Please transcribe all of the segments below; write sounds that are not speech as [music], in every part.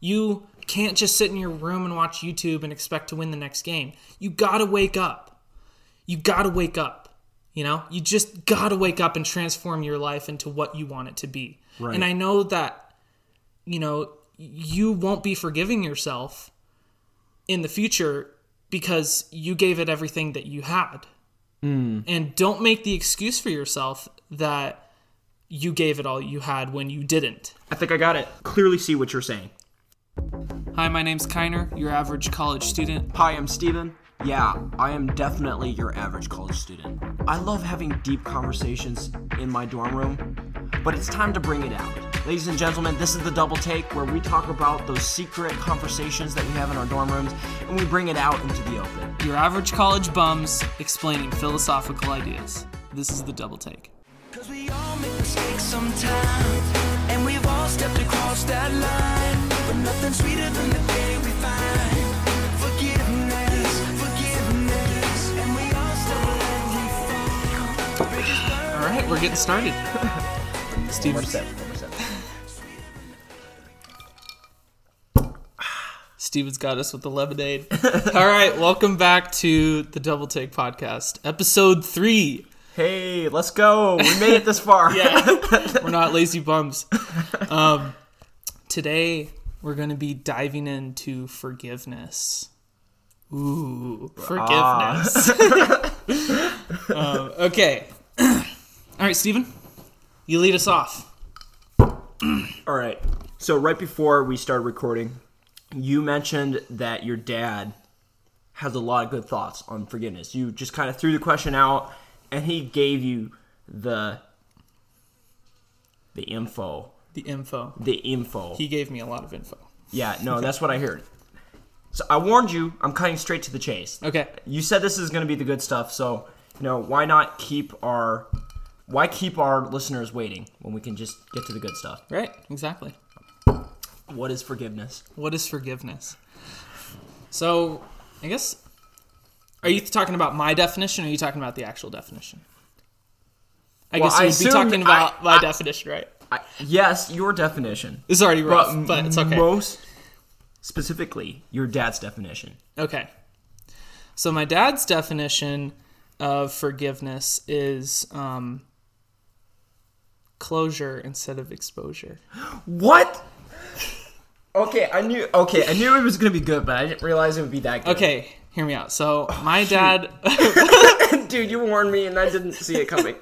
You can't just sit in your room and watch YouTube and expect to win the next game. You gotta wake up. You gotta wake up. You know, you just gotta wake up and transform your life into what you want it to be. Right. And I know that, you know, you won't be forgiving yourself in the future because you gave it everything that you had. Hmm. And don't make the excuse for yourself that you gave it all you had when you didn't. I think I got it. Clearly see what you're saying. Hi, my name's Kainer, your average college student. Hi, I'm Stevan. Yeah, I am definitely your average college student. I love having deep conversations in my dorm room, but it's time to bring it out. Ladies and gentlemen, this is the double take where we talk about those secret conversations that we have in our dorm rooms and we bring it out into the open. Your average college bums explaining philosophical ideas. This is the double take. Cause we all make mistakes sometimes, and we've all stepped across that line. But nothing sweeter than the day we find forgiveness, forgiveness, and we all stumble and we fall. All right, we're getting started. [laughs] Stevan, [sighs] Stevan's got us with the lemonade. [laughs] All right, welcome back to the Double Take Podcast, episode three. Hey, let's go. We made it this far. [laughs] Yeah, we're not lazy bums. Um, today we're going to be diving into forgiveness. Ooh, forgiveness. [laughs] um, okay. [clears throat] All right, Stevan, you lead us off. All right. So right before we started recording, you mentioned that your dad has a lot of good thoughts on forgiveness. You just kind of threw the question out, and he gave you the the info. The info. The info. He gave me a lot of info. yeah, no, that's what I heard. So I warned you. I'm cutting straight to the chase. Okay. You said this is going to be the good stuff, so you know why not keep our why keep our listeners waiting when we can just get to the good stuff? Right, exactly. What is forgiveness? What is forgiveness? So, I guess, are you talking about my definition or are you talking about the actual definition? I Well, guess I you would be talking about I- my I- definition, right? I, yes, your definition. It's already rough, But but, it's okay. Most specifically, your dad's definition. Okay. So my dad's definition of forgiveness is um, closure instead of exposure. What? Okay, I knew. Okay, I knew it was gonna be good, but I didn't realize it would be that good. Okay, hear me out. So my dad. [laughs] [laughs] dude, you warned me, and I didn't see it coming.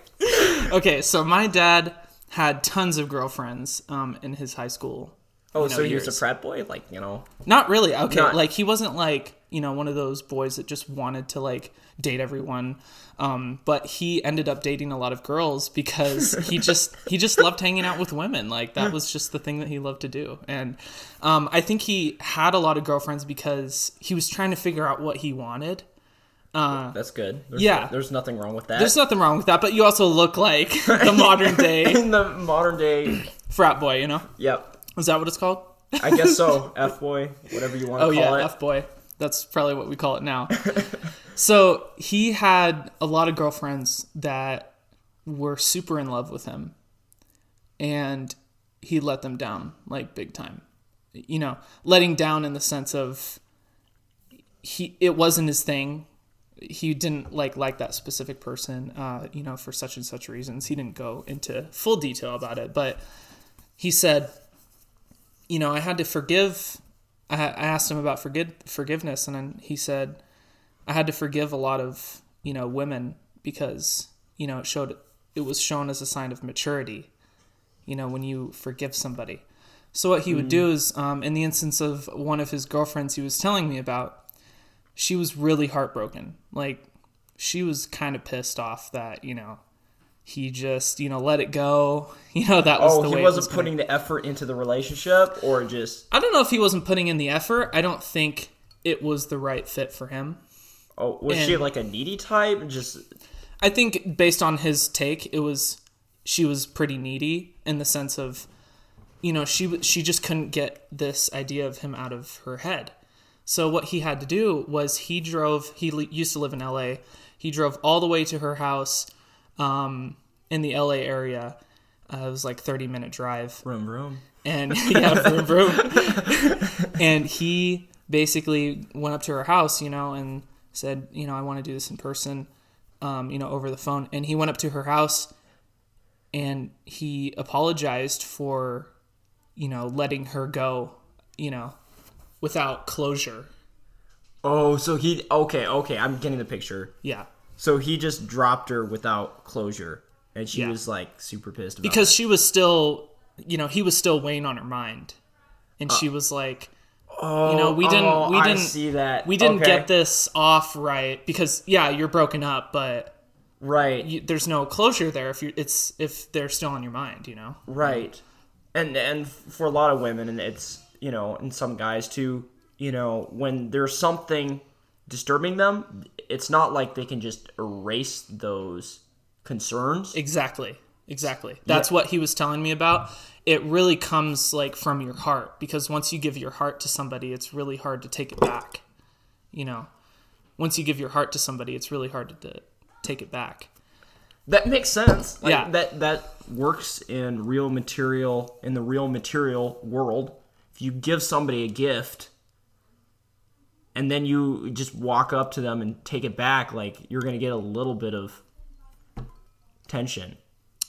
okay, so my dad had tons of girlfriends um, in his high school. Oh, you know, so he was a frat boy, like you know. Not really. Okay, Not- like he wasn't like you know one of those boys that just wanted to like date everyone. Um, but he ended up dating a lot of girls because he [laughs] just he just loved hanging out with women. Like that was just the thing that he loved to do. And um, I think he had a lot of girlfriends because he was trying to figure out what he wanted. Uh, That's good. There's, Yeah. there's nothing wrong with that. There's nothing wrong with that, but you also look like [laughs] the modern day in [laughs] the modern day. frat boy. You know, Yep, is that what it's called? I guess so. [laughs] F boy, whatever you want to Oh call yeah, it. Oh yeah, F boy. That's probably what we call it now. so he had a lot of girlfriends that were super in love with him, and he let them down like big time. You know, letting down in the sense of he it wasn't his thing. He didn't like like that specific person. Uh, you know, for such and such reasons. He didn't go into full detail about it, but he said you know, I had to forgive. I, I asked him about forgive, forgiveness, and then he said, I had to forgive a lot of, you know, women because, you know, it showed, it was shown as a sign of maturity, you know, when you forgive somebody. So what he would do is, um, in the instance of one of his girlfriends he was telling me about, she was really heartbroken. Like, she was kind of pissed off that, you know, he just, you know, let it go. [laughs] You know, that was Oh, the he way it wasn't was gonna- putting the effort into the relationship, or just I don't know if he wasn't putting in the effort. I don't think it was the right fit for him. oh, was she like a needy type? Just I think based on his take, it was she was pretty needy in the sense of, you know, she she just couldn't get this idea of him out of her head. So what he had to do was he drove. He li- used to live in L.A. He drove all the way to her house, um, in the L.A. area. Uh, it was like thirty minute drive. room, room. and [laughs] yeah, room, vroom. [laughs] and he basically went up to her house, you know, and said, you know, I want to do this in person, um, you know, over the phone. And he went up to her house and he apologized for, you know, letting her go, you know, without closure. Oh, so he okay, okay, I'm getting the picture. Yeah. So he just dropped her without closure, and she Yeah. was like super pissed about Because it. she was still, you know, he was still weighing on her mind. And she uh, was like, oh, you know, we didn't- oh, we didn't- see that. we didn't Okay. get this off right because yeah, you're broken up, but right, you, there's no closure there if you it's if they're still on your mind, you know. right, and and for a lot of women, and it's you know, and some guys too. You know, when there's something disturbing them, it's not like they can just erase those concerns. Exactly. Exactly. That's what he was telling me about. It really comes like from your heart because once you give your heart to somebody, it's really hard to take it back. You know, once you give your heart to somebody, it's really hard to take it back. That makes sense. Like, Yeah. That that works in real material in the real material world. If you give somebody a gift and then you just walk up to them and take it back, like you're gonna get a little bit of tension.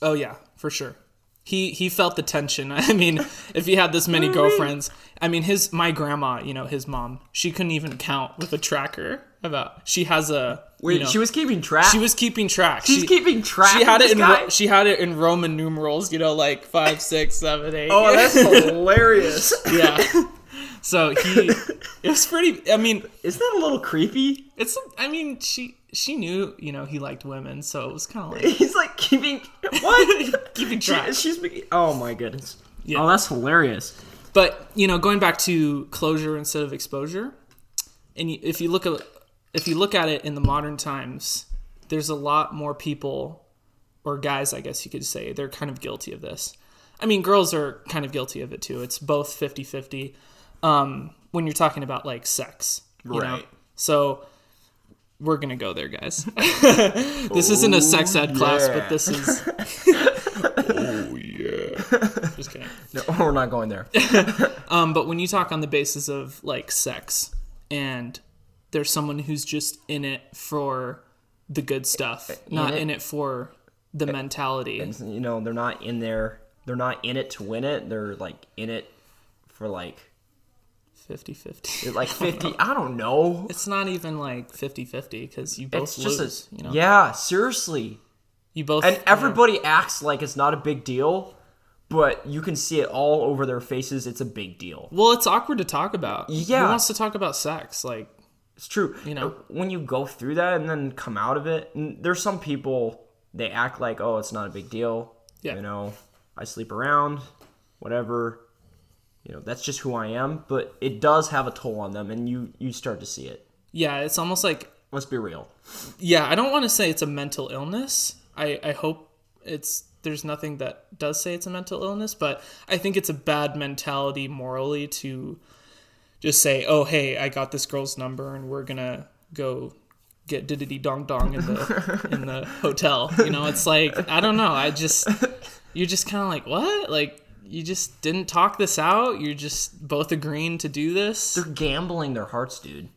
Oh yeah, for sure. He he felt the tension. [laughs] I mean, if he had this many girlfriends, I mean, his my grandma, you know, his mom, she couldn't even count with a tracker about. She has a Wait, you know, she was keeping track. she was keeping track. She's she, keeping track. She had it in? Ro- she had it in Roman numerals, you know, like five, [laughs] six, seven, eight. Oh, that's [laughs] hilarious. yeah. [laughs] So he, It's pretty. I mean, Isn't that a little creepy? it's. I mean, she she knew, you know, he liked women, so it was kind of like He's like keeping what? keeping She- track. she's making- oh my goodness. Yeah. Oh, that's hilarious. But you know, going back to closure instead of exposure, and if you look at if you look at it in the modern times, there's a lot more people or guys, I guess you could say, they're kind of guilty of this. I mean, girls are kind of guilty of it too. It's both 50-50 um, when you're talking about like sex, you know. Right. So we're gonna go there, guys. [laughs] this isn't a sex ed class, yeah. but this is. [laughs] oh yeah. Just kidding. No, we're not going there. [laughs] Um, but when you talk on the basis of like sex and there's someone who's just in it for the good stuff, eh, not it- in it for the eh, mentality. you know they're not in there they're not in it to win it they're like in it for like [laughs] 50 50. like 50 i don't know It's not even like 50 50 because you both it's just lose. a, you know? yeah seriously You both. and you know. everybody acts like it's not a big deal but you can see it all over their faces it's a big deal Well, it's awkward to talk about. Yeah. Who wants to talk about sex? Like, it's true. You know? when you go through that and then come out of it there's some people they act like oh it's not a big deal. Yeah. you know i sleep around whatever. You know that's just who i am but it does have a toll on them and you you start to see it. Yeah, it's almost like let's be real. Yeah i don't want to say it's a mental illness. I i hope it's there's nothing that does say it's a mental illness but i think it's a bad mentality morally to just say oh hey i got this girl's number and we're gonna go get diddity dong dong in the [laughs] in the hotel. You know it's like i don't know. I just you're just kind of like what? Like you just didn't talk this out. You're just both agreeing to do this. They're gambling their hearts dude.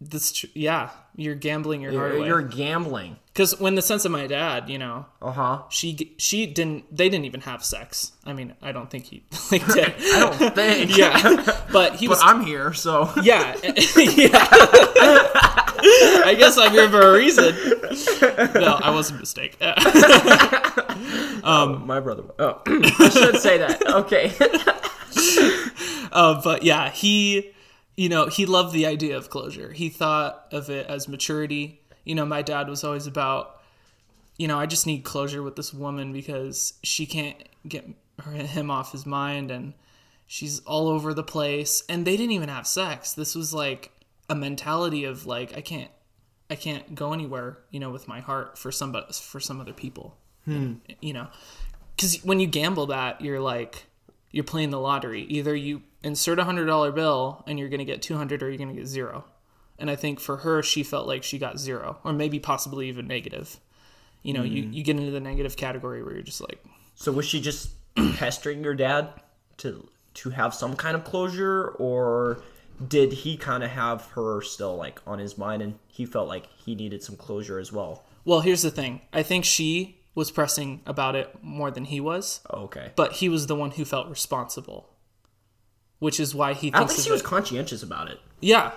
That's tr- yeah. You're gambling your heart you're, away. you're gambling because when the sense of my dad you know uh-huh. she she didn't they didn't even have sex. I mean i don't think he [laughs] like did [laughs] i don't think. Yeah. [laughs] But he but was i'm here so. Yeah. Yeah. I guess i'm here for a reason. No i was a mistake. Um, my brother. Oh. [clears throat] I should say that. Okay. Uh, but yeah he you know he loved the idea of closure. He thought of it as maturity you know my dad was always about you know i just need closure with this woman because she can't get her, him off his mind and she's all over the place. And they didn't even have sex. This was like a mentality of like i can't i can't go anywhere you know with my heart for somebody for some other people. Hmm. And, you know because when you gamble that you're like you're playing the lottery. Either you insert a hundred dollar bill and you're gonna get 200 or you're gonna get zero and i think for her she felt like she got zero or maybe possibly even negative you know you, hmm. you get into the negative category where you're just like so was she just [clears throat] pestering your dad to to have some kind of closure, or did he kind of have her still like on his mind, and he felt like he needed some closure as well? Well, here's the thing. I think she was pressing about it more than he was, Oh, okay. but he was the one who felt responsible, which is why he At thinks least of he was conscientious about it. Yeah.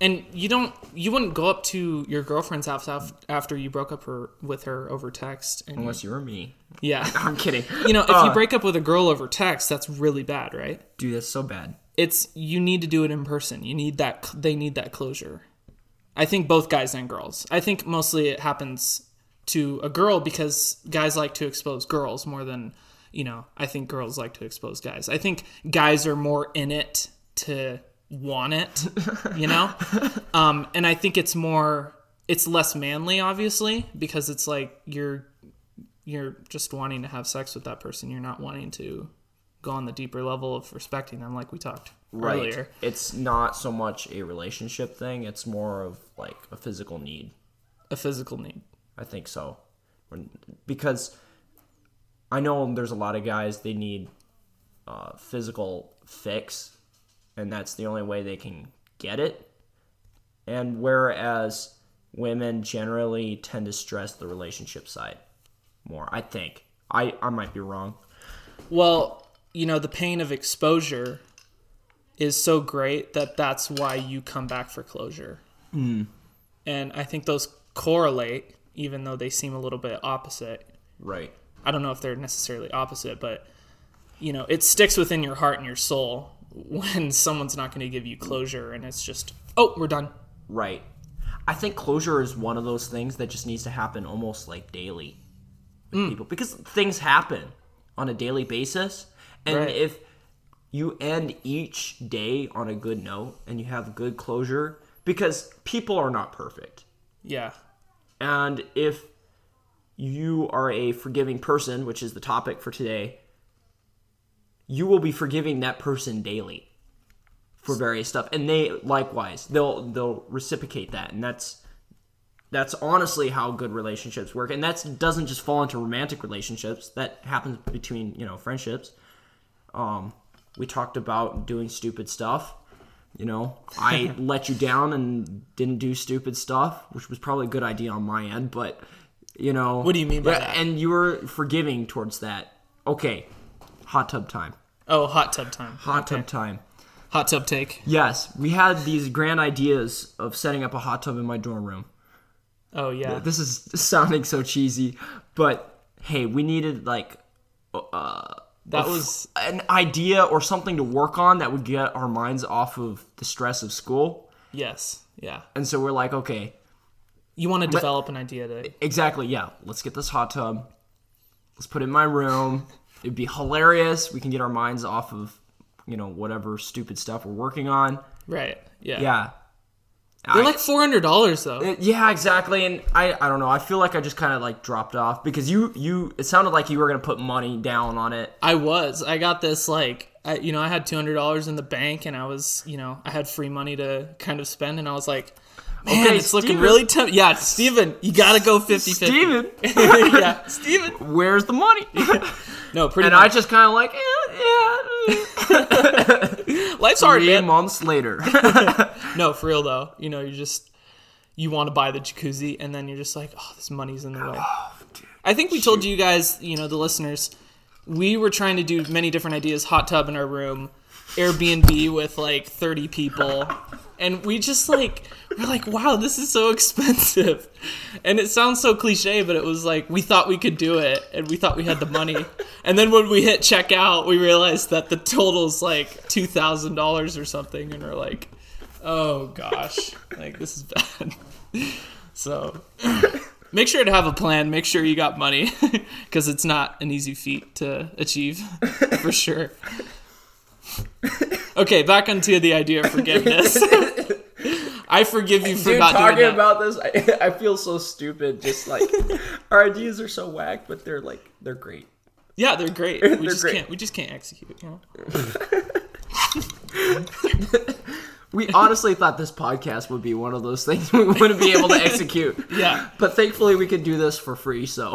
And you don't you wouldn't go up to your girlfriend's house after you broke up her with her over text and Unless you were me. yeah. [laughs] I'm kidding. You know, if Uh, you break up with a girl over text, that's really bad, right? dude, that's so bad. It's you need to do it in person. You need that they need that closure. I think both guys and girls. I think mostly it happens to a girl because guys like to expose girls more than, you know, I think girls like to expose guys. I think guys are more in it to want it, you know? [laughs] Um, and I think it's more it's less manly obviously because it's like you're you're just wanting to have sex with that person. You're not wanting to go on the deeper level of respecting them like we talked Right. earlier. It's not so much a relationship thing, it's more of like a physical need. A physical need. I think so. Because I know there's a lot of guys they need uh, physical fix, and that's the only way they can get it. And whereas women generally tend to stress the relationship side more, I think. I, I might be wrong. Well, you know, the pain of exposure is so great that that's why you come back for closure. Mm. And I think those correlate, even though they seem a little bit opposite. Right. I don't know if they're necessarily opposite, but you know, it sticks within your heart and your soul when someone's not going to give you closure and it's just, oh, we're done. Right. I think closure is one of those things that just needs to happen almost like daily with mm. people because things happen on a daily basis. And Right. if you end each day on a good note and you have good closure, because people are not perfect. Yeah. And if you are a forgiving person, which is the topic for today, you will be forgiving that person daily for various stuff. And they likewise, they'll they'll reciprocate that. And that's that's honestly how good relationships work. And that doesn't just fall into romantic relationships. That happens between, you know, friendships. Um we talked about doing stupid stuff. You know, I [laughs] let you down and didn't do stupid stuff, which was probably a good idea on my end, but you know. What do you mean by Yeah, that? And you were forgiving towards that. Okay, hot tub time. Oh, hot tub time. Hot tub time. Hot tub take. Yes, we had these grand ideas of setting up a hot tub in my dorm room. Oh, yeah. This is sounding so cheesy, but hey, we needed like uh, That was an idea or something to work on that would get our minds off of the stress of school. yes. Yeah. And so we're like, okay, You want to develop an idea to exactly, yeah, let's get this hot tub. Let's put it in my room. It'd be hilarious. We can get our minds off of, you know, whatever stupid stuff we're working on. Right. Yeah. Yeah. They're I- like four hundred dollars though. Uh, Yeah, exactly. And I, I don't know. I feel like I just kind of like dropped off because you, you, it sounded like you were gonna put money down on it. I was. I got this like I, you know I had two hundred dollars in the bank and I was you know I had free money to kind of spend and I was like, man, Okay, it's looking really tough. Yeah, [laughs] Stevan, you gotta go 50-50. Stevan, [laughs] yeah, Stevan. where's the money? [laughs] No, pretty and I much. just kind of like, eh, yeah. Life's hard, Three man. months later. No, for real though. You know, you just you want to buy the jacuzzi and then you're just like, oh, this money's in the way. I think we told you guys, you know, the listeners, we were trying to do many different ideas. Hot tub in our room, Airbnb with like 30 people, and we just like we're like, wow, this is so expensive, and it sounds so cliche, but it was like we thought we could do it, and we thought we had the money, and then when we hit checkout, we realized that the total's like two thousand dollars or something, and we're like, oh gosh, like this is bad. [laughs] So make sure to have a plan. Make sure you got money [laughs] because it's not an easy feat to achieve [laughs] for sure. [laughs] Okay, back onto the idea of forgiveness. [laughs] I forgive you for Dude, not talking doing that. about this, I, I feel so stupid. Just like [laughs] our ideas are so whack, but they're like they're great. yeah, they're great. We They're just great. can't. We just can't execute. You know? We honestly thought this podcast would be one of those things we wouldn't be able to execute. Yeah, But thankfully, we could do this for free. So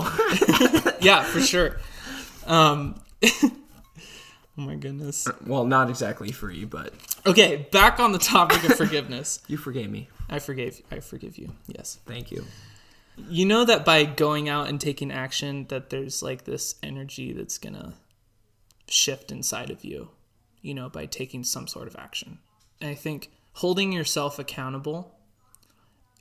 yeah, for sure. Um, Oh my goodness. Uh, well, not exactly free, but Okay, back on the topic of [laughs] forgiveness. you forgave me. I forgave I forgive you. Yes. Thank you. You know that by going out and taking action that there's like this energy that's to shift inside of you, you know, by taking some sort of action. And I think holding yourself accountable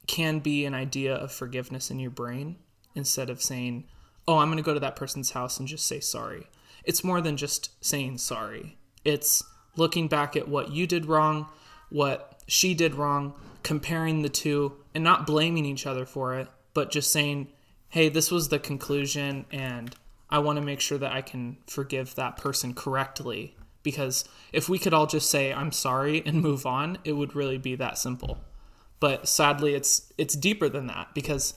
can be an idea of forgiveness in your brain instead of saying, "Oh, I'm to go to that person's house and just say sorry." It's more than just saying sorry. It's looking back at what you did wrong, what she did wrong, comparing the two and not blaming each other for it, but just saying, "Hey, this was the conclusion and I want to make sure that I can forgive that person correctly." Because if we could all just say I'm sorry and [laughs] move on, it would really be that simple but sadly it's it's deeper than that because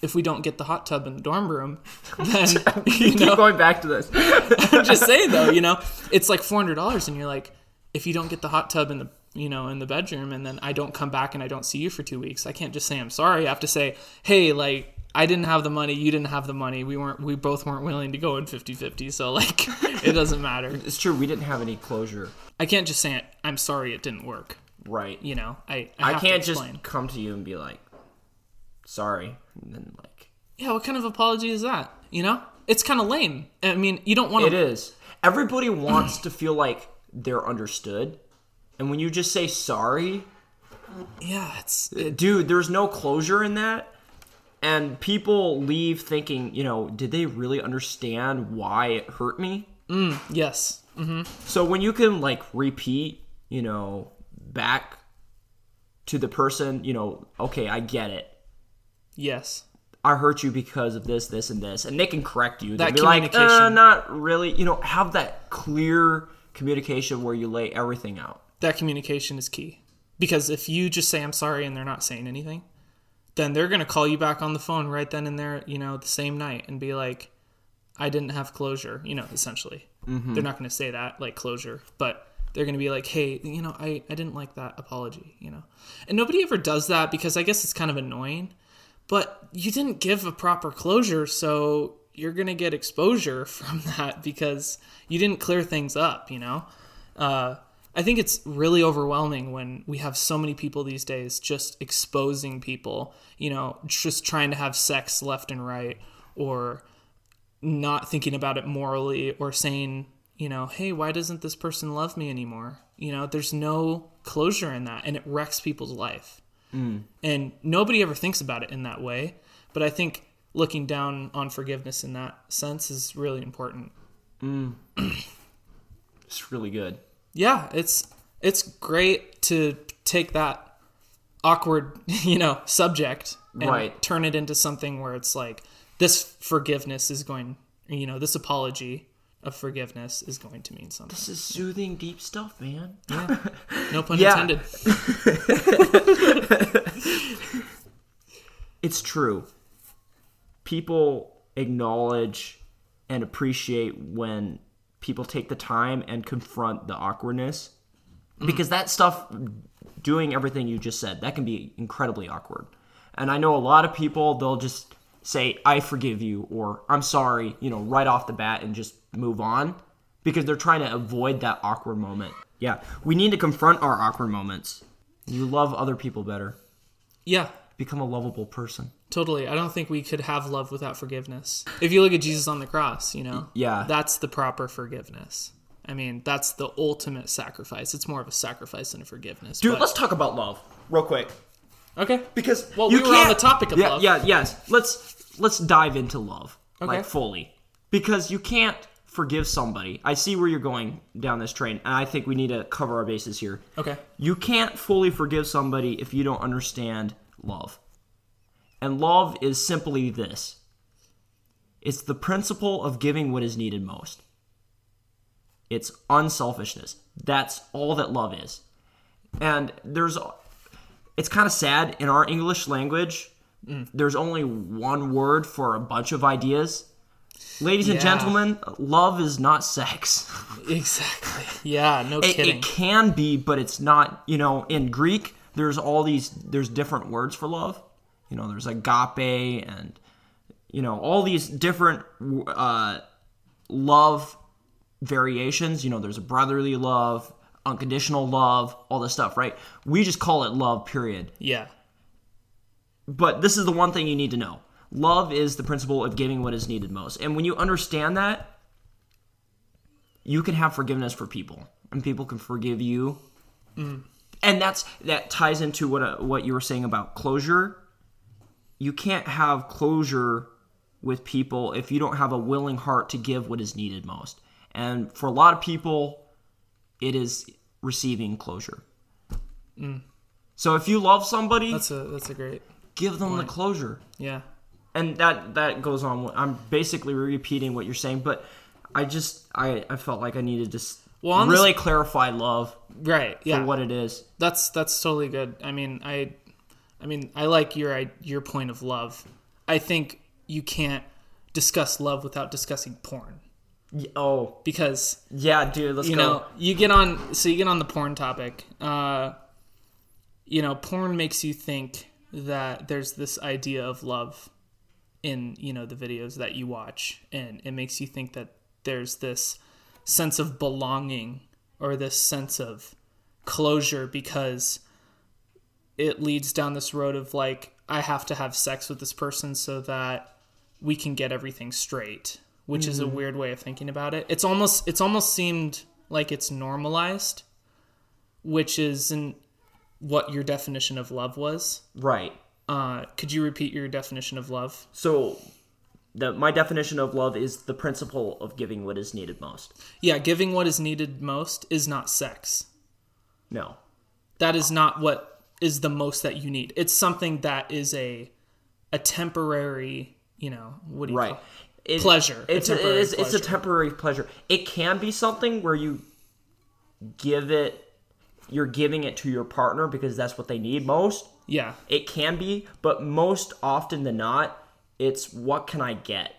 if we don't get the hot tub in the dorm room [laughs] then [laughs] you Keep know going back to this. I'm just saying though you know [laughs] it's like $400 and you're like if you don't get the hot tub in the you know in the bedroom and then I don't come back and I don't see you for 2 weeks I can't just say I'm sorry I have to say hey like I didn't have the money you didn't have the money we weren't we both weren't willing to go in 50-50 so like it doesn't matter It's true. We didn't have any closure. I can't just say I'm sorry it didn't work Right. you know I I to can't just come to you and be like, sorry, and then like yeah, what kind of apology is that? You know, it's kind of lame. I mean, you don't want it to. is. Everybody wants to feel like they're understood, and when you just say sorry, Yeah, it's eh, it, dude, there's no closure in that. And people leave thinking, you know, did they really understand why it hurt me? Mm, yes, mm-hmm. So when you can like repeat, you know, back to the person, you know, okay, I get it. Yes, I hurt you because of this, this, and this, and they can correct you. They'll That be like, uh, communication. not really. You know, have that clear communication where you lay everything out. that communication is key. Because if you just say I'm sorry and they're not saying anything, then they're gonna call you back on the phone right then and there, you know, the same night and be like, I didn't have closure. You know, essentially, they're not gonna say that like closure, but they're gonna be like, hey, you know, I I didn't like that apology. You know, and nobody ever does that because I guess it's kind of annoying. But you didn't give a proper closure so you're going to get exposure [laughs] from that because you didn't clear things up you know? Uh, i think it's really overwhelming when we have so many people these days just exposing people you know just trying to have sex left and right or not thinking about it morally or saying you know hey why doesn't this person love me anymore? You know there's no closure in that and it wrecks people's life Mm. and nobody ever thinks about it in that way but i think looking down on forgiveness in that sense is really important mm. [clears throat] It's really good. yeah it's it's great to take that awkward [laughs] you know subject and Right. turn it into something where it's like this forgiveness is going you know this apology of forgiveness is going to mean something This is soothing, deep stuff, man. no [laughs] pun Yeah. intended [laughs] It's true. People acknowledge and appreciate when people take the time and confront the awkwardness. Mm-hmm. Because that stuff, doing everything you just said, that can be incredibly awkward. And I know a lot of people, they'll just say, I forgive you, or I'm sorry, you know, right off the bat and just move on because they're trying to avoid that awkward moment. Yeah, we need to confront our awkward moments. You love other people better, yeah become a lovable person. Totally. I don't think we could have love without forgiveness. If you look at Jesus on the cross, you know, Yeah. that's the proper forgiveness. I mean, that's the ultimate sacrifice. It's more of a sacrifice than a forgiveness. Dude, but- let's talk about love real quick okay. because Well, you we were on the topic of yeah, love. Yeah, yes. Let's let's dive into love Okay. like fully because you can't forgive somebody. I see where you're going down this train, and I think we need to cover our bases here. Okay. You can't fully forgive somebody if you don't understand love. And love is simply this it's the principle of giving what is needed most. It's unselfishness. That's all that love is. And there's, it's kind of sad in our English language, there's only one word for a bunch of ideas. Ladies and Yeah. gentlemen, love is not sex. Exactly. Yeah, no It, kidding. it can be, but it's not. You know, in Greek, there's all these. There's different words for love. You know, there's agape and you know all these different uh, love variations. You know, there's a brotherly love, unconditional love, all this stuff, right? We just call it love, period. Yeah. But this is the one thing you need to know love is the principle of giving what is needed most. And when you understand that, you can have forgiveness for people, and people can forgive you. And that's that ties into what uh, what you were saying about closure. You can't have closure with people if you don't have a willing heart to give what is needed most. And for a lot of people, it is receiving closure. So if you love somebody, That's a that's a great. Give them the closure Yeah. and that that goes on i'm basically repeating what you're saying but i just i i felt like i needed to Well, on this- really clarify love Right. for Yeah. what it is That's that's totally good. I mean, I I mean, I like your I- your point of love. I think you can't discuss love without discussing porn oh because yeah dude let's you go know you get on so you get on the porn topic uh you know porn makes you think that there's this idea of love in you know the videos that you watch and it makes you think that there's this sense of belonging or this sense of closure because it leads down this road of like I have to have sex with this person so that we can get everything straight, which is a mm-hmm. weird way of thinking about it. It's almost it's almost seemed like it's normalized, which isn't what your definition of love was. right Uh, could you repeat your definition of love? so the my definition of love is the principle of giving what is needed most Yeah, giving what is needed most is not sex. no That is not what is the most that you need. It's something that is a a temporary, you know, what do you right call It- Pleasure. A it's a, temporary it's, it's a temporary pleasure it can be something where you give it you're giving it to your partner because that's what they need most Yeah. It can be, but most often than not, it's what can I get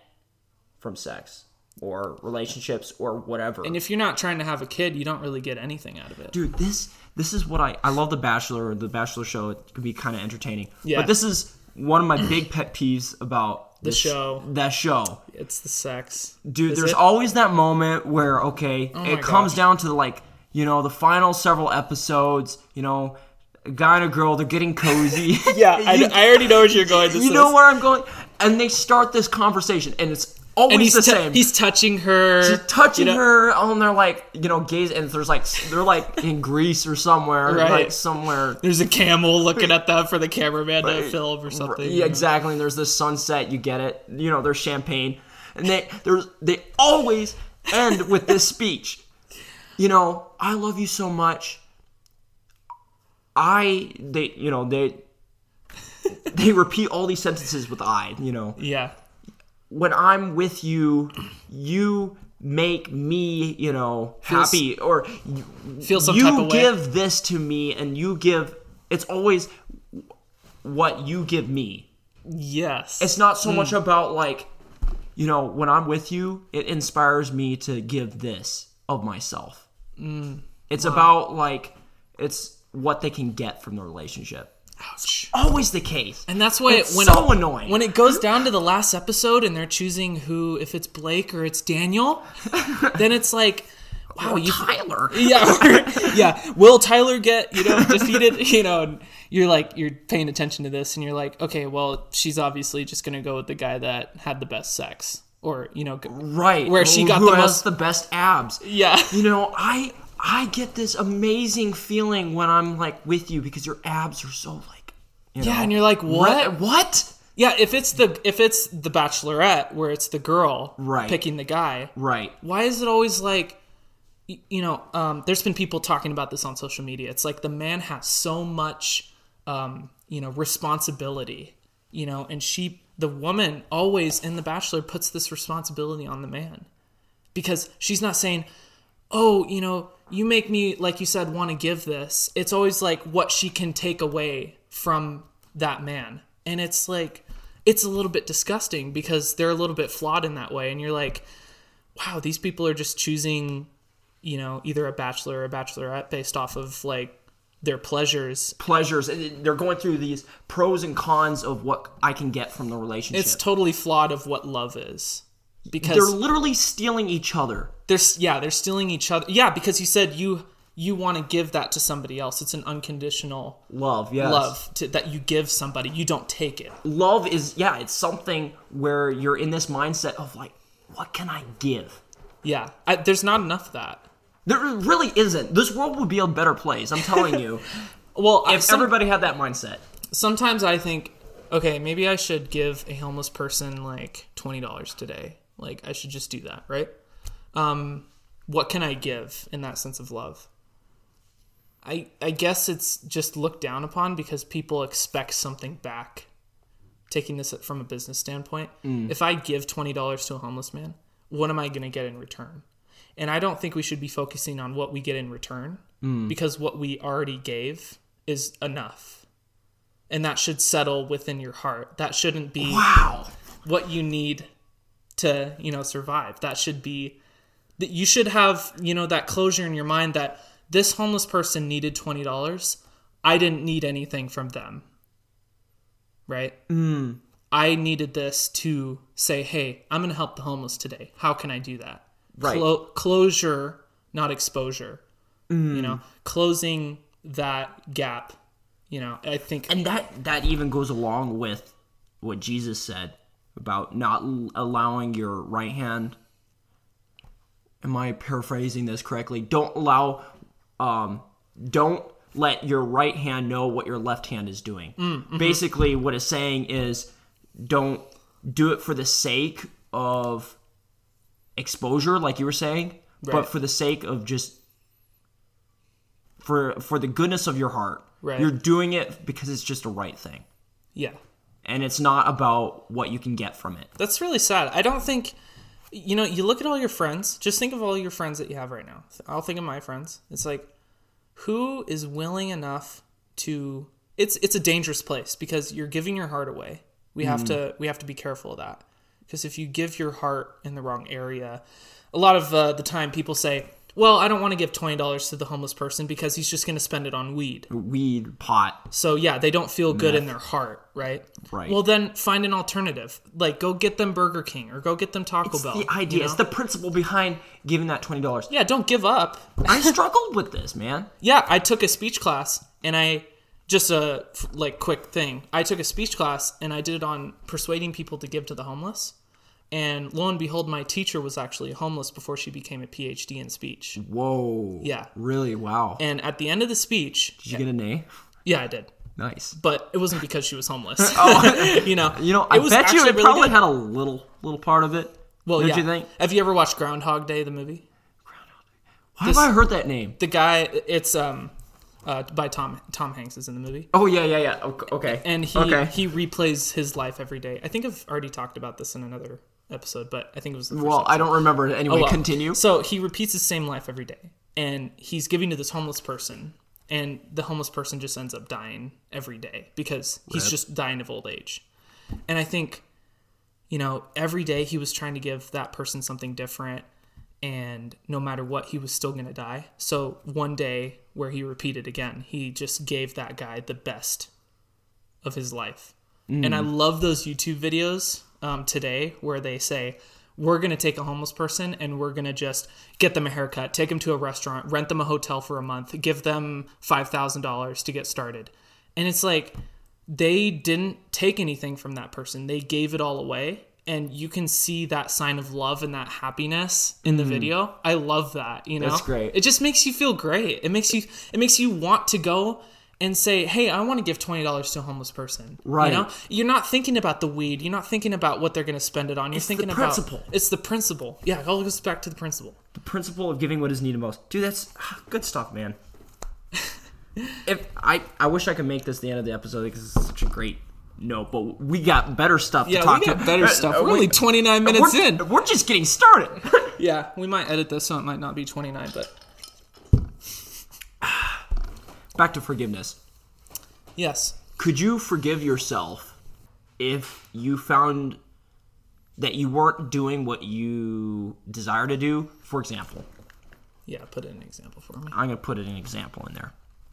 from sex or relationships or whatever. And if you're not trying to have a kid, you don't really get anything out of it. Dude, this this is what I I love the Bachelor or the Bachelor show. It could be kind of entertaining. Yeah. But this is one of my big pet peeves about this, show. That show. It's the sex. Dude, Is there's it? always that moment where okay, oh my it comes gosh. down to like, you know, the final several episodes, you know, a guy and a girl, they're getting cozy. [laughs] Yeah, I, You- I already know where you're going. This you know where I'm going? And they start this conversation, and it's always and he's the tou- same. he's touching her, She's touching you know- her, and they're like, you know, gaze, and there's like, they're like in Greece or somewhere, Right. like somewhere. There's a camel looking at them for the cameraman to film or something. Yeah, you know? exactly. And there's this sunset. You get it. You know, there's champagne, and they there's they always end with this speech. You know, I love you so much. I they you know they they [laughs] repeat all these sentences with I. You know, Yeah, when I'm with you, you make me, you know, Feels- happy or you, feel some you type of way. give this to me and you give it's always what you give me. yes. It's not Hmm. so much about like you know, when I'm with you, it inspires me to give this of myself. Hmm. It's about like it's what they can get from the relationship. Ouch. Always the case. And that's why It's when so annoying. when it goes down to the last episode and they're choosing who, if it's Blake or it's Daniel, [laughs] then it's like, wow, you Tyler. [laughs] yeah, [laughs] yeah. Will Tyler get you know defeated? You know, and you're like you're paying attention to this, and you're like, okay, well, she's obviously just gonna go with the guy that had the best sex, or you know, Right. Where she got who the most- the best abs. yeah, You know, I I get this amazing feeling when I'm like with you because your abs are so like you yeah, know, and you're like, what? Re- what? Yeah, if it's the if it's the Bachelorette where it's the girl Right. picking the guy, Right. why is it always like you know um, there's been people talking about this on social media it's like the man has so much um, you know responsibility you know and she the woman always in the bachelor puts this responsibility on the man. Because she's not saying oh you know you make me like you said want to give this. It's always like what she can take away from that man. And it's like it's a little bit disgusting because they're a little bit flawed in that way. And you're like wow, these people are just choosing, you know, either a bachelor or a bachelorette based off of like their pleasures. Pleasures. They're going through these pros and cons of what I can get from the relationship. It's totally flawed of what love is. because They're literally stealing each other. they're yeah they're stealing each other. Yeah, because you said you you want to give that to somebody else. It's an unconditional Love, yes. love to, that you give somebody. You don't take it. Love is yeah, it's something where you're in this mindset of like, what can I give? Yeah, I, there's not enough of that. There really isn't. This world would be a better place. I'm telling you. [laughs] Well, if some- everybody had that mindset. sometimes I think, okay, maybe I should give a homeless person like twenty dollars today. Like I should just do that, right? Um, what can I give in that sense of love? I I guess it's just looked down upon because people expect something back. Taking this from a business standpoint, if I give twenty dollars to a homeless man, what am I going to get in return? And I don't think we should be focusing on what we get in return because what we already gave is enough and that should settle within your heart. That shouldn't be Wow. what you need to, you know, survive. That should be that you should have, you know, that closure in your mind that this homeless person needed $20. I didn't need anything from them. Right? Mm. I needed this to say, "Hey, I'm going to help the homeless today. How can I do that?" Right. Clo- closure, not exposure. You mm. know, closing that gap. You know, I think And that that even goes along with what Jesus said about not l- allowing your right hand. Am I paraphrasing this correctly? Don't allow, um, don't let your right hand know what your left hand is doing. Mm, mm-hmm. Basically, what it's saying is, don't do it for the sake of exposure, like you were saying, Right. but for the sake of just for for the goodness of your heart. Right. You're doing it because it's just a right thing. yeah. And it's not about what you can get from it. That's really sad. I don't think, you know, you look at all your friends. Just think of all your friends that you have right now. I'll think of my friends. It's like, who is willing enough to? It's it's a dangerous place because you're giving your heart away. We have mm. to we have to be careful of that because if you give your heart in the wrong area, a lot of uh, the time people say, "Well, I don't want to give twenty dollars to the homeless person because he's just going to spend it on weed." Weed, pot. So yeah, they don't feel good in their heart, right? Right. Well, then find an alternative. Like go get them Burger King or go get them Taco It's Bell. the idea. you It's the principle behind giving that twenty dollars. yeah. Don't give up. I struggled with this, man. [laughs] Yeah, I took a speech class and I just a like quick thing. I took a speech class and I did it on persuading people to give to the homeless. And lo and behold, my teacher was actually homeless before she became a PhD in speech. Whoa. Yeah. Really? Wow. And at the end of the speech, Did you get an A? yeah, I did. Nice. But it wasn't because she was homeless. [laughs] Oh. [laughs] you know, [laughs] You know, I bet you it really probably good. had a little little part of it. Well, yeah. you think? Have you ever watched Groundhog Day, the movie? Groundhog Day. Why have I heard that name? The guy, it's um, uh, by Tom Tom Hanks is in the movie, Oh yeah, yeah, yeah. Ok- Okay. and he okay. he replays his life every day. I think I've already talked about this in another episode, but I think it was the first well, I don't remember. it. Anyway, Oh, well. continue. So he repeats the same life every day, and he's giving to this homeless person, and the homeless person just ends up dying every day because he's just dying of old age. And I think, you know, every day he was trying to give that person something different, and no matter what, he was still gonna die. So one day where he repeated again, he just gave that guy the best of his life. And I hmm. love those YouTube videos um, today where they say, we're going to take a homeless person and we're going to just get them a haircut, take them to a restaurant, rent them a hotel for a month, give them $5,000 to get started. And it's like, they didn't take anything from that person, they gave it all away. And you can see that sign of love and that happiness in the video. I love that. You know, That's great. It just makes you feel great. It makes you. It makes you want to go and say, "Hey, I want to give twenty dollars to a homeless person." Right. You know, you're not thinking about the weed. You're not thinking about what they're going to spend it on. You're thinking about. The principle. about it's the principle. Yeah, it all goes back to the principle. the principle of giving what is needed most. Dude, that's good stuff, man. [laughs] if I, I wish I could make this the end of the episode because it's such a great note, but we got better stuff to talk we got to. better Uh, stuff. uh, We're only 29 minutes we're, in. We're just getting started. [laughs] Yeah, we might edit this so it might not be 29, but Back to forgiveness. yes. Could you forgive yourself if you found that you weren't doing what you desire to do? For example, Yeah, put in an example for me. I'm going to put an example in there.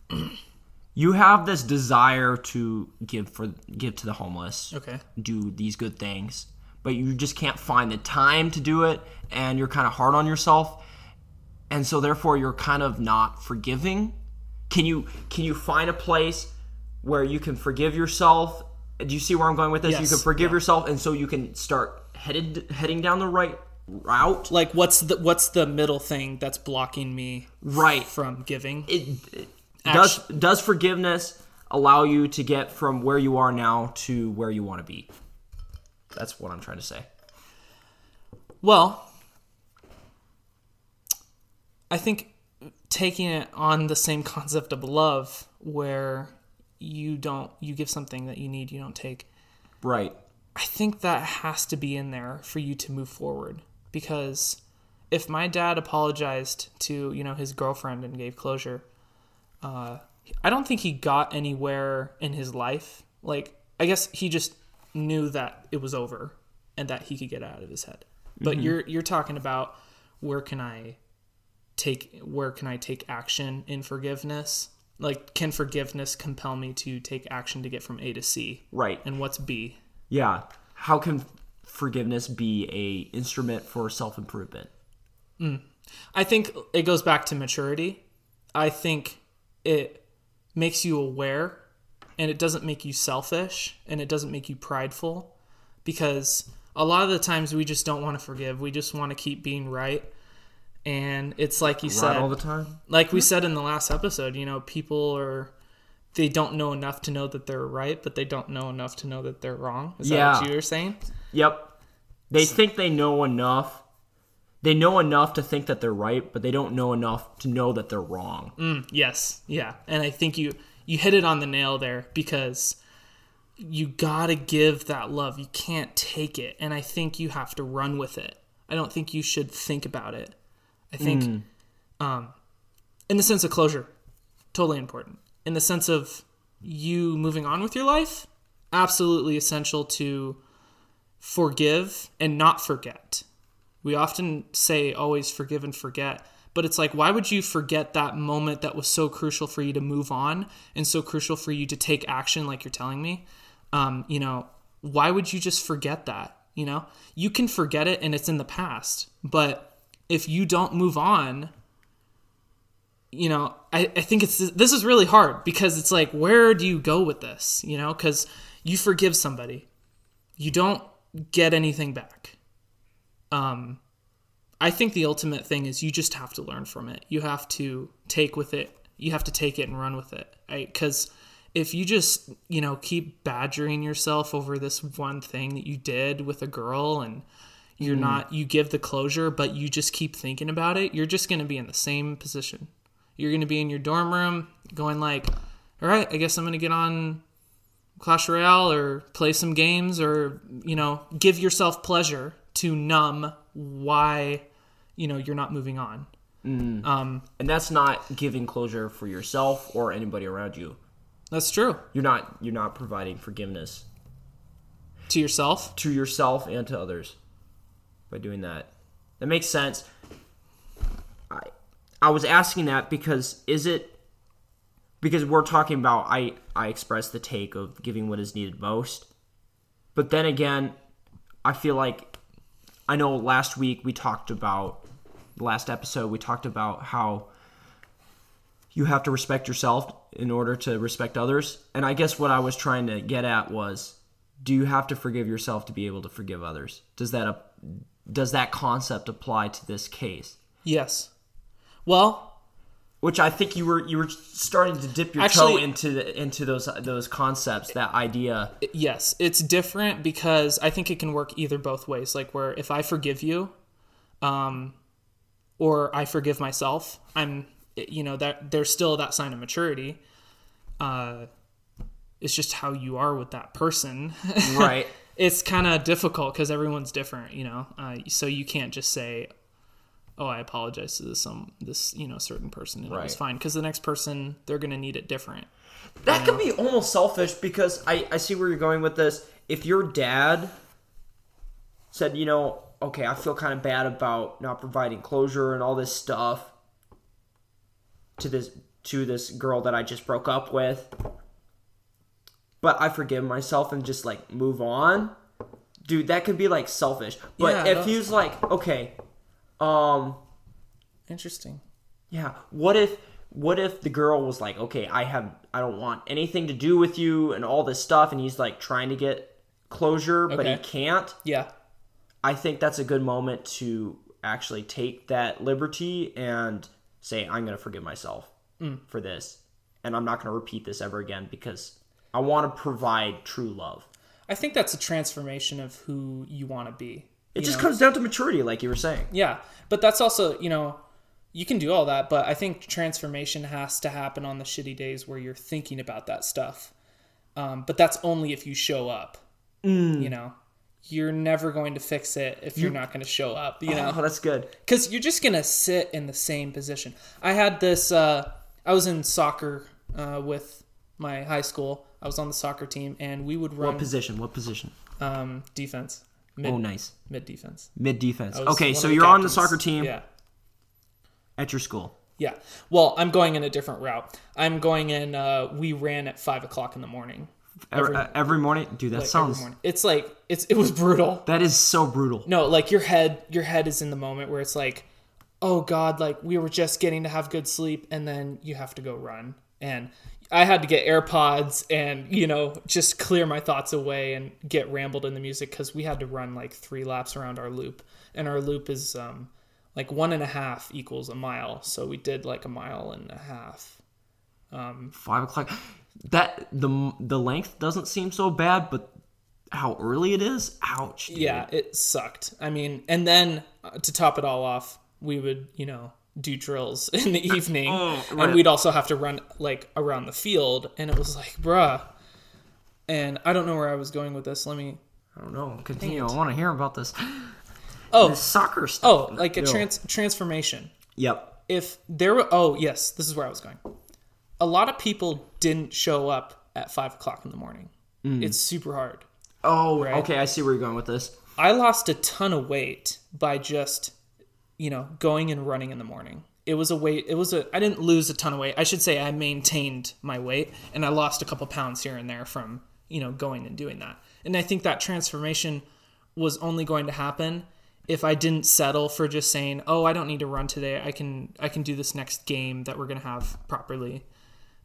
[clears throat] you have this desire to give for give to the homeless. Okay. do these good things, but you just can't find the time to do it and you're kind of hard on yourself and so therefore you're kind of not forgiving can you can you find a place where you can forgive yourself? Do you see where i'm going with this? You can forgive yeah. yourself and so you can start headed heading down the right route. Like what's the what's the middle thing that's blocking me right. from giving? it, it does does forgiveness allow you to get from where you are now to where you want to be? That's what i'm trying to say. Well, I think taking it on the same concept of love where you don't you give something that you need, you don't take. right I think that has to be in there for you to move forward because if my dad apologized to, you know, his girlfriend and gave closure, uh, I don't think he got anywhere in his life. Like, I guess he just knew that it was over and that he could get out of his head. But you're you're talking about where can I take where can I take action in forgiveness? Like, can forgiveness compel me to take action to get from A to C? right And what's B? yeah how can forgiveness be a instrument for self-improvement hmm. I think it goes back to maturity. I think it makes you aware and it doesn't make you selfish and it doesn't make you prideful because a lot of the times we just don't want to forgive. We just want to keep being right. And it's like you said, all the time like we said in the last episode, you know, people are they don't know enough to know that they're right, but they don't know enough to know that they're wrong. Is that Yeah. what you were saying? Yep. They think they know enough. They know enough to think that they're right, but they don't know enough to know that they're wrong. Mm, yes, yeah, and I think you you hit it on the nail there because you gotta give that love. You can't take it, and I think you have to run with it. I don't think you should think about it. I think, um, in the sense of closure, totally important. In the sense of you moving on with your life, absolutely essential to forgive and not forget. We often say always forgive and forget, but it's like, why would you forget that moment that was so crucial for you to move on and so crucial for you to take action, like you're telling me? Um, you know, why would you just forget that? You know, you can forget it and it's in the past, but if you don't move on, you know, I, I think it's this is really hard because it's like, where do you go with this? You know, because you forgive somebody, you don't get anything back. Um, I think the ultimate thing is you just have to learn from it. You have to take with it. You have to take it and run with it. Because if you just, you know, keep badgering yourself over this one thing that you did with a girl and you're hmm. not, you give the closure, but you just keep thinking about it, you're just going to be in the same position. You're going to be in your dorm room going like, all right, I guess I'm going to get on Clash Royale or play some games or, you know, give yourself pleasure to numb why, you know, you're not moving on. Mm. Um, and that's not giving closure for yourself or anybody around you. That's true. You're not you're not providing forgiveness To yourself. to yourself and to others by doing that. That makes sense. I I was asking that because is it because we're talking about I I express the take of giving what is needed most. But then again, I feel like I know last week we talked about last episode we talked about how you have to respect yourself in order to respect others. And I guess what I was trying to get at was do you have to forgive yourself to be able to forgive others? Does that does that concept apply to this case? Yes. Well, Which I think you were you were starting to dip your toe into the, into those those concepts, that idea. yes, it's different because I think it can work either both ways. Like where if I forgive you, um, or I forgive myself, I'm, you know, that there's still that sign of maturity. Uh, it's just how you are with that person. [laughs] Right. It's kind of difficult because everyone's different, you know. Uh, so you can't just say, "Oh, I apologize to this some this you know certain person," and it was fine because the next person they're gonna need it different. That could be almost selfish because I, I see where you're going with this. If your dad said, you know, okay, I feel kind of bad about not providing closure and all this stuff to this to this girl that I just broke up with, but I forgive myself and just like move on. dude, that could be like selfish. But Yeah, if that's- he was like, okay, um, Interesting. yeah, what if what if the girl was like, okay, I have I don't want anything to do with you and all this stuff, and he's like trying to get closure, but he can't. Yeah. I think that's a good moment to actually take that liberty and say, I'm going to forgive myself Mm. for this. And I'm not going to repeat this ever again because I want to provide true love. I think that's a transformation of who you want to be. It just know? comes down to maturity, like you were saying. Yeah, but that's also you know you can do all that, but I think transformation has to happen on the shitty days where you're thinking about that stuff. Um, but that's only if you show up. Mm. You know, you're never going to fix it if you're not going to show up. You know, Oh, that's good. because you're just gonna sit in the same position. I had this. Uh, I was in soccer uh, with my high school. I was on the soccer team, and we would run What position? What position? um, defense, mid, Oh, nice. mid defense. Mid defense. Okay, so you're on the soccer team Yeah. at your school. Yeah. Well, I'm going in a different route. I'm going in. Uh, we ran at five o'clock in the morning. Every, Every- every morning? Dude, that like, sounds. It's like it's it was brutal. That is so brutal. No, like your head, your head is in the moment where it's like, oh god, like we were just getting to have good sleep, and then you have to go run, and I had to get AirPods and you know just clear my thoughts away and get rambled in the music because we had to run like three laps around our loop, and our loop is um like one and a half equals a mile, so we did like a mile and a half. Um, Five o'clock. That the the length doesn't seem so bad, but how early it is? Ouch. dude. Yeah, it sucked. I mean, and then uh, to top it all off, we would, you know, do drills [laughs] in the [laughs] evening, Oh, right. and we'd also have to run like around the field, and it was like, bruh. And I don't know where I was going with this. Let me. I don't know. Continue. I want to hear about this. [gasps] Oh, This soccer stuff. oh, like a trans transformation. Yep. If there were, oh yes, this is where I was going. A lot of people didn't show up at five o'clock in the morning. Mm. It's super hard. Oh, Right. okay. I see where you're going with this. I lost a ton of weight by just, you know, going and running in the morning. It was a weight. It was a. I didn't lose a ton of weight. I should say I maintained my weight, and I lost a couple pounds here and there from you know going and doing that. And I think that transformation was only going to happen if I didn't settle for just saying, "Oh, I don't need to run today. I can. I can do this next game that we're gonna have properly."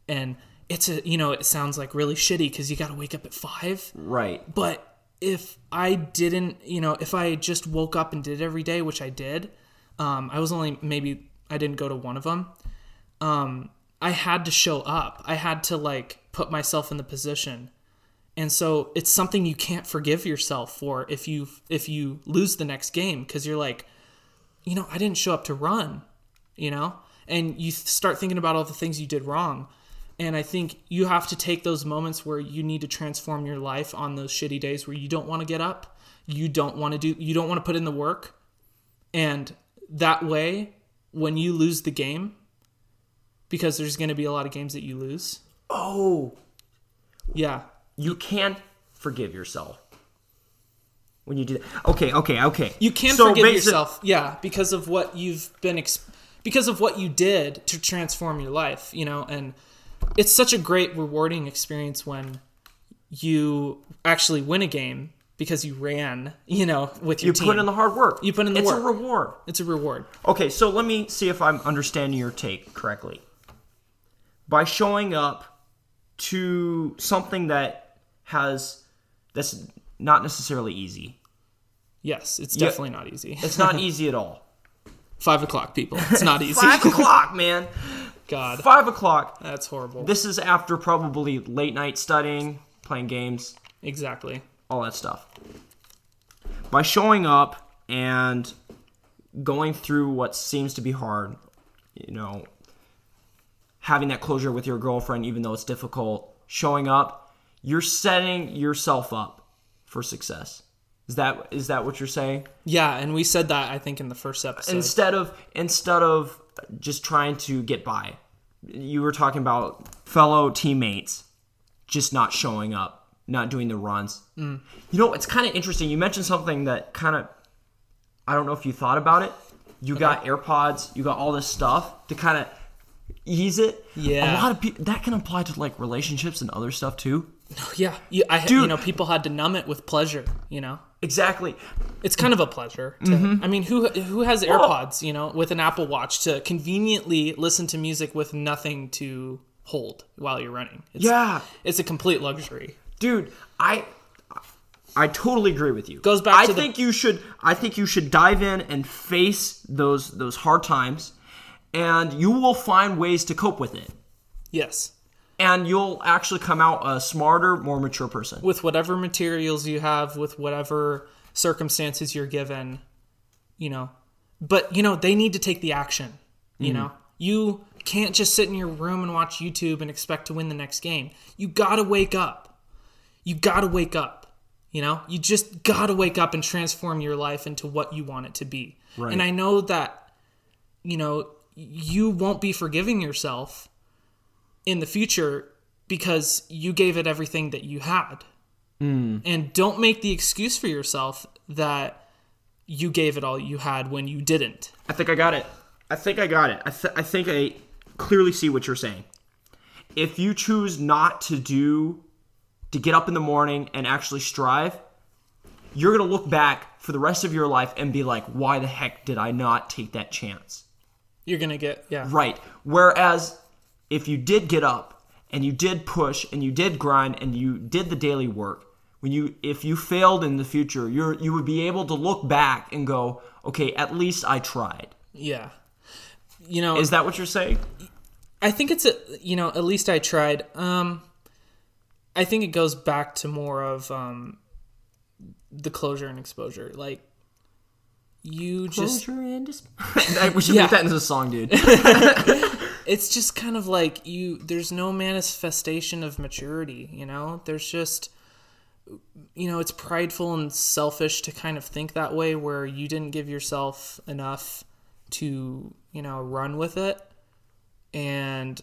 And it's a. You know, it sounds like really shitty because you got to wake up at five Right. but if I didn't, you know, if I just woke up and did it every day, which I did, um, I was only maybe I didn't go to one of them. Um, I had to show up. I had to like put myself in the position, and so it's something you can't forgive yourself for if you if you lose the next game because you're like, you know, I didn't show up to run, you know, and you start thinking about all the things you did wrong. And I think you have to take those moments where you need to transform your life on those shitty days where you don't want to get up, you don't want to do, you don't want to put in the work. And that way, when you lose the game, because there's going to be a lot of games that you lose. Oh, Yeah. you can't forgive yourself when you do that. Okay. Okay. Okay. You can So forgive yourself. Yeah. Because of what you've been, ex- because of what you did to transform your life, you know, and it's such a great, rewarding experience when you actually win a game because you ran, you know, with your You team. put in the hard work. You put in the it's work. It's a reward. it's a reward. Okay, so let me see if I'm understanding your take correctly. By showing up to something that has that's not necessarily easy. Yes. It's Yeah. definitely not easy. It's not [laughs] easy at all. Five o'clock, people. It's not [laughs] easy. Five o'clock, man. God. Five o'clock. That's horrible. This is after probably late night studying, playing games, exactly. All that stuff. By showing up and going through what seems to be hard, you know, having that closure with your girlfriend, even though it's difficult, showing up, you're setting yourself up for success. Is that is that what you're saying? Yeah. And we said that, I think, in the first episode. Instead of instead of just trying to get by, you were talking about fellow teammates just not showing up, not doing the runs. You know, it's kind of interesting. You mentioned something that kind of I don't know if you thought about it. You got AirPods, you got all this stuff to kind of ease it. Yeah. a lot of people that can apply to like relationships and other stuff too. yeah. You, I, you know, people had to numb it with pleasure, you know? exactly. It's kind of a pleasure. To, Mm-hmm. I mean, who who has AirPods, you know, with an Apple Watch to conveniently listen to music with nothing to hold while you're running? It's, Yeah, it's a complete luxury. Dude, I I totally agree with you. Goes back I to the- think you should I think you should dive in and face those those hard times and you will find ways to cope with it. Yes, And you'll actually come out a smarter, more mature person. with whatever materials you have, with whatever circumstances you're given, you know. But you know, they need to take the action. You Mm-hmm. know, you can't just sit in your room and watch YouTube and expect to win the next game. You gotta wake up. You gotta wake up. You know, you just gotta wake up and transform your life into what you want it to be. Right. And I know that, you know, you won't be forgiving yourself in the future because you gave it everything that you had. Mm. And don't make the excuse for yourself that you gave it all you had when you didn't. I think I got it. I think I got it. I, th- I think I clearly see what you're saying. If you choose not to do, to get up in the morning and actually strive, you're going to look back for the rest of your life and be like, why the heck did I not take that chance? You're going to get, yeah. Right. Whereas if you did get up and you did push and you did grind and you did the daily work, when you if you failed in the future, you're you would be able to look back and go, okay, at least I tried. Yeah. You know, Is that what you're saying? I think it's a, you know, at least I tried. Um I think it goes back to more of um the closure and exposure. Like you just and dis- [laughs] we should Yeah. make that into a song, dude. [laughs] [laughs] it's just kind of like you there's no manifestation of maturity you know there's just you know it's prideful and selfish to kind of think that way where you didn't give yourself enough to you know run with it and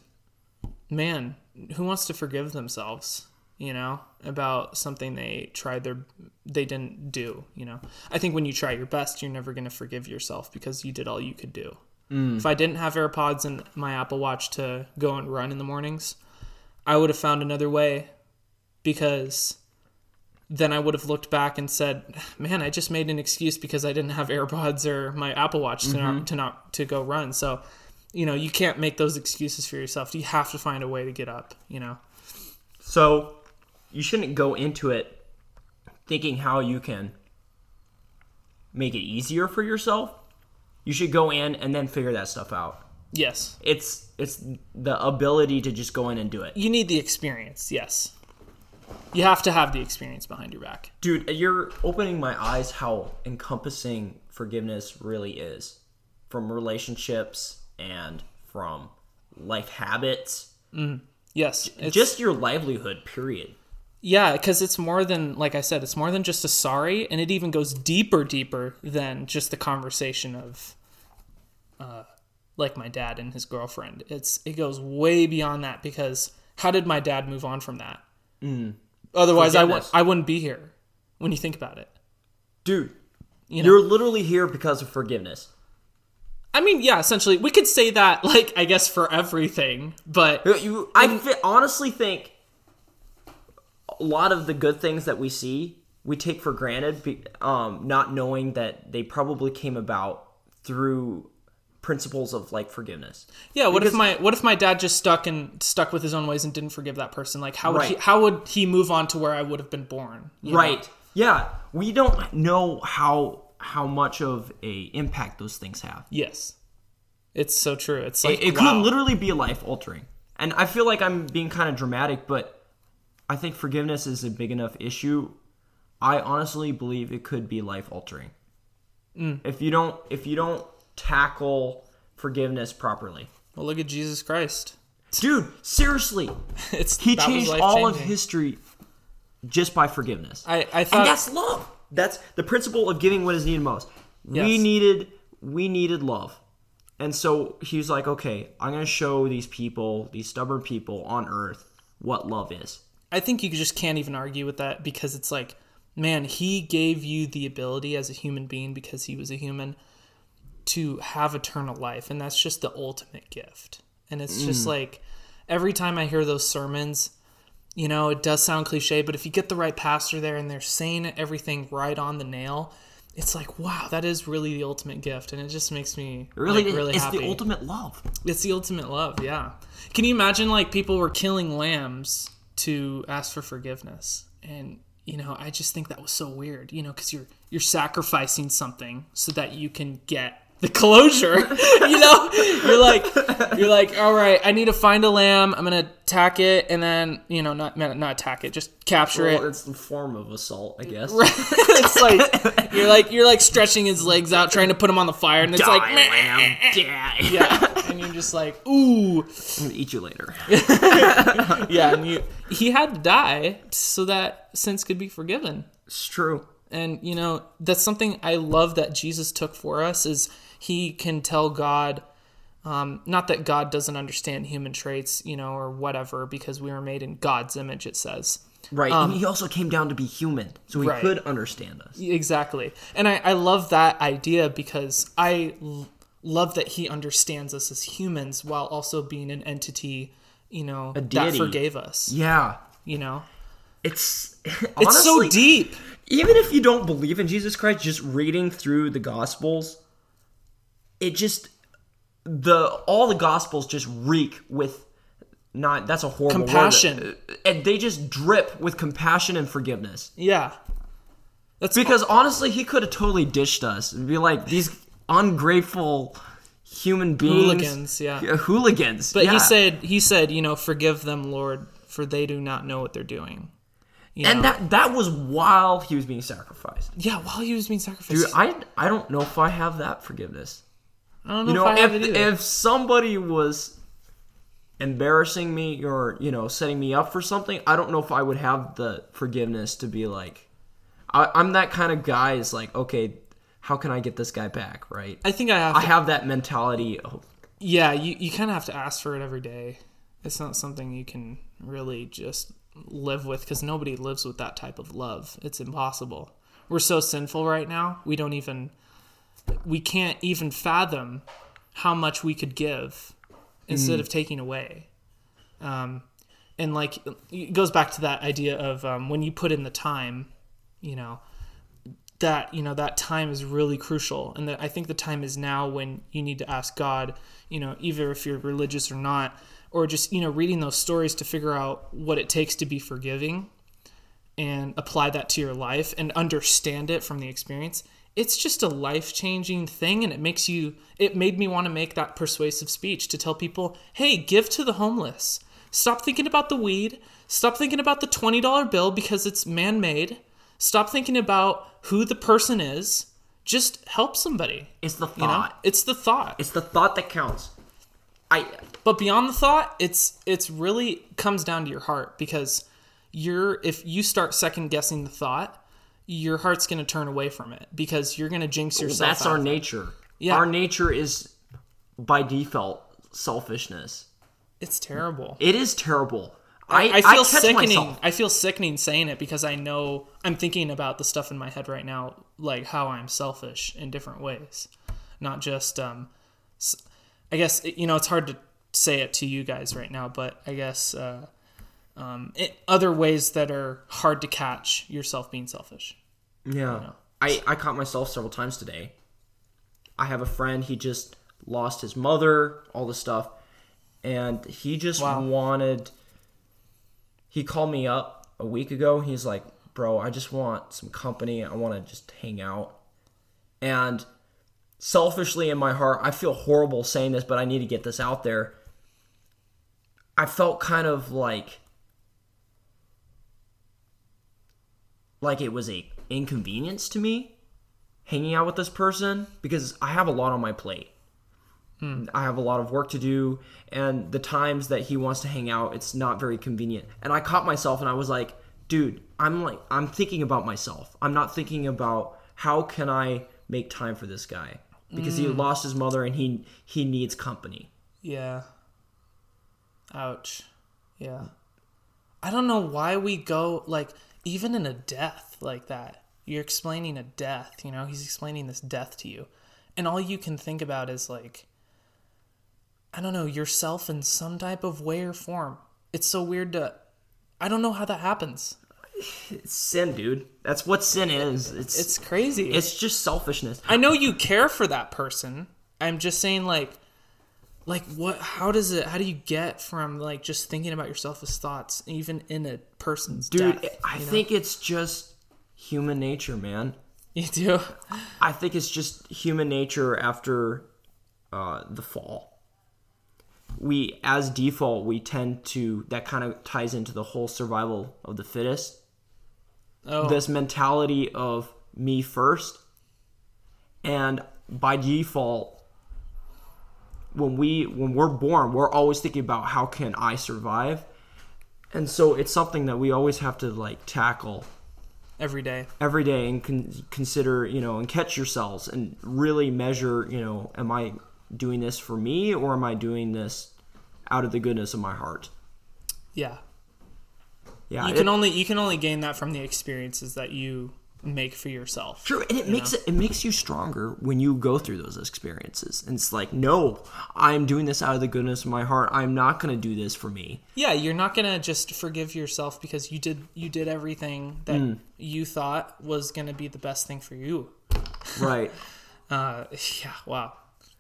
man who wants to forgive themselves you know about something they tried their they didn't do you know i think when you try your best you're never going to forgive yourself because you did all you could do mm. if I didn't have AirPods and my Apple Watch to go and run in the mornings, I would have found another way because then I would have looked back and said, "Man, I just made an excuse because I didn't have AirPods or my Apple Watch to not mm-hmm. to not to go run." So, you know, you can't make those excuses for yourself. You have to find a way to get up, you know. so you shouldn't go into it thinking how you can make it easier for yourself. You should go in and then figure that stuff out. Yes. It's it's the ability to just go in and do it. You need the experience. Yes. You have to have the experience behind your back. Dude, you're opening my eyes how encompassing forgiveness really is. From relationships and from life habits, mm-hmm. Yes. It's, just your livelihood, period. Yeah, because it's more than, like I said, it's more than just a sorry, and it even goes deeper, deeper than just the conversation of, uh, like my dad and his girlfriend. It's it goes way beyond that because how did my dad move on from that? Otherwise, I w-. I wouldn't be here. When you think about it, Dude, you know. you're literally here because of forgiveness. I mean, yeah, essentially, we could say that, like I guess for everything, but You, I fi- honestly think a lot of the good things that we see we take for granted, um, not knowing that they probably came about through principles of like forgiveness. Yeah, what if my what if my dad just stuck and stuck with his own ways and didn't forgive that person? Like how would he how would he move on to where I would have been born? you know? Right. Yeah. We don't know how how much of a impact those things have. Yes. It's so true. It's like It, it wow. could literally be life altering. And I feel like I'm being kind of dramatic, but I think forgiveness is a big enough issue. I honestly believe it could be life altering. Mm. If you don't if you don't tackle forgiveness properly. well, look at Jesus Christ. Dude, seriously, [laughs] It's he changed all of history just by forgiveness. I I and that's love. That's the principle of giving what is needed most. We needed we needed love. And so he's like, okay, I'm gonna show these people, these stubborn people on earth, what love is. I think you just can't even argue with that because it's like, man, he gave you the ability as a human being because he was a human to have eternal life, and that's just the ultimate gift. And it's Mm. just like every time I hear those sermons, you know, it does sound cliche, but if you get the right pastor there and they're saying everything right on the nail, it's like, wow, that is really the ultimate gift, and it just makes me really, like, really it's happy. the ultimate love. It's the ultimate love, yeah. Can you imagine like people were killing lambs to ask for forgiveness? And you know, I just think that was so weird, you know, cuz you're you're sacrificing something so that you can get the closure. [laughs] you know, you're like you're like, "All right, I need to find a lamb. I'm going to attack it and then, you know, not not attack it, just capture Well, it." it's the form of assault, I guess. [laughs] it's like you're like you're like stretching his legs out trying to put him on the fire and it's like Die, lamb, die. yeah, and you're just like, "Ooh, I'm gonna eat you later. [laughs] yeah, and you he had to die so that sins could be forgiven. It's true. And you know, that's something I love that Jesus took for us is he can tell God um, not that God doesn't understand human traits, you know, or whatever, because we were made in God's image, it says. Right. and he also came down to be human, so he Um, Right. could understand us. Exactly. And I, I love that idea because I l- love that he understands us as humans while also being an entity, you know, that forgave us, Yeah. you know? It's It's so deep. Even if you don't believe in Jesus Christ, just reading through the Gospels, it just the all the Gospels just reek with not that's a horrible word. Compassion. and they just drip with compassion and forgiveness. Yeah. That's Because honestly, he could have totally dished us and be like these ungrateful human beings, hooligans, yeah. hooligans. But yeah. he said, he said, you know, forgive them, Lord, for they do not know what they're doing. You and know? that that was while he was being sacrificed. yeah, while he was being sacrificed, Dude, I I don't know if I have that forgiveness. I don't know, You know, if I if if somebody was embarrassing me or you know setting me up for something, I don't know if I would have the forgiveness to be like, I, I'm that kind of guy. Is like, okay, how can I get this guy back? Right? I think I have. I To, have that mentality. Of, yeah, you you kind of have to ask for it every day. It's not something you can really just live with because nobody lives with that type of love. It's impossible. We're so sinful right now. We don't even we can't even fathom how much we could give instead of taking away. Um, and like it goes back to that idea of um, when you put in the time, you know, that you know that time is really crucial. And that i think the time is now when you need to ask god you know either if you're religious or not or just you know reading those stories to figure out what it takes to be forgiving and apply that to your life and understand it from the experience it's just a life-changing thing and it makes you it made me want to make that persuasive speech to tell people hey give to the homeless. Stop thinking about the weed. Stop thinking about the $20 bill because it's man-made. Stop thinking about who the person is. Just help somebody. It's the you know? thought. it's the thought. It's the thought that counts. I but beyond the thought it's it's really comes down to your heart because you're if you start second guessing the thought your heart's going to turn away from it because you're going to jinx yourself that's out our nature. Yeah. Our nature is by default selfishness. it's terrible It is terrible. I, I feel catch sickening. myself. I feel sickening saying it because I know I'm thinking about the stuff in my head right now, like how I'm selfish in different ways, not just. Um, I guess you know it's hard to say it to you guys right now, but I guess uh, um, it, other ways that are hard to catch yourself being selfish. Yeah. I, I caught myself several times today. I have a friend, he just lost his mother, all this stuff. And he just Wow. wanted. He called me up a week ago. He's like, Bro, I just want some company. I want to just hang out. And selfishly in my heart, I feel horrible saying this, but I need to get this out there. I felt kind of like like it was a inconvenience to me hanging out with this person because I have a lot on my plate. Hmm. I have a lot of work to do and the times that he wants to hang out it's not very convenient. And I caught myself and I was like, dude, I'm like I'm thinking about myself. I'm not thinking about how can I make time for this guy because he hmm. lost his mother and he he needs company. Yeah. Ouch. Yeah. I don't know why we go like even in a death like that. You're explaining a death, you know, he's explaining this death to you. And all you can think about is like I don't know, yourself in some type of way or form. It's so weird to I don't know how that happens. It's sin, dude. That's what sin is. It's It's crazy. it's just selfishness. I know you care for that person. I'm just saying like like what how does it how do you get from like just thinking about yourself as thoughts even in a person's Dude, death, I you know? think it's just human nature, man. you do. [laughs] I think it's just human nature after uh, the fall. We, as default, we tend to, that kind of ties into the whole survival of the fittest. Oh. This mentality of me first. And by default, when we when we're born, we're always thinking about how can I survive? And so it's something that we always have to like tackle every day. every day and con- consider, you know, and catch yourselves and really measure, you know, am I doing this for me or am I doing this out of the goodness of my heart? Yeah. Yeah, You it- can only you can only gain that from the experiences that you make for yourself. True, and it makes it it makes you stronger when you go through those experiences. And it's like, no, I'm doing this out of the goodness of my heart. I'm not going to do this for me. Yeah, you're not gonna just forgive yourself because you did you did everything that Hmm. you thought was gonna be the best thing for you. [laughs] Right. Uh, yeah, wow,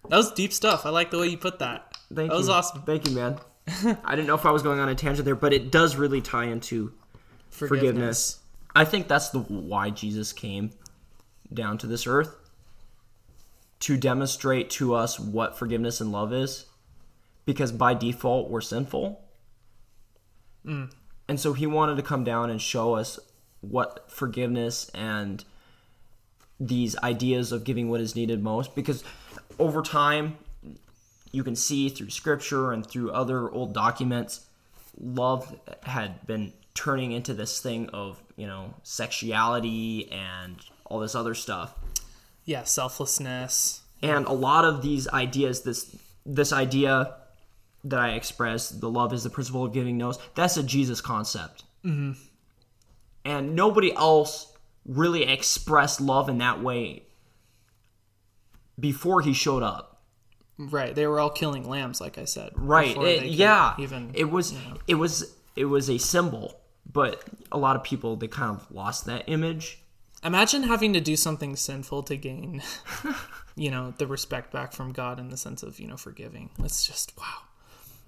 that was deep stuff. I like the way you put that. Thank you. that you. was awesome. Thank you, man. [laughs] I didn't know if I was going on a tangent there, but it does really tie into forgiveness. I think that's the why Jesus came down to this earth to demonstrate to us what forgiveness and love is because by default we're sinful. Mm. And so he wanted to come down and show us what forgiveness and these ideas of giving what is needed most because over time you can see through scripture and through other old documents love had been turning into this thing of you know sexuality and all this other stuff Yeah, selflessness. and a lot of these ideas this this idea that i expressed the love is the principle of giving knows that's a jesus concept mm-hmm. and nobody else really expressed love in that way before he showed up Right, they were all killing lambs, like I said. right it- yeah even it was it was it was a symbol but a lot of people they kind of lost that image imagine having to do something sinful to gain, [laughs] you know, the respect back from God in the sense of you know forgiving. It's just wow.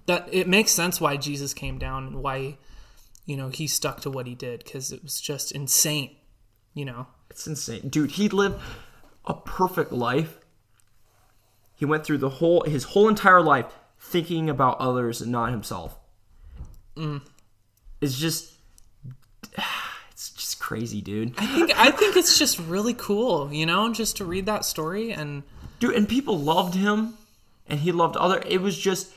That it makes sense why Jesus came down and why, you know, he stuck to what he did because it was just insane. You know, It's insane. Dude, he lived a perfect life. He went through the whole his whole entire life thinking about others and not himself. Mm. It's just [sighs] it's just crazy, dude. I think I think it's just really cool, you know, just to read that story and Dude, and people loved him and he loved other it was just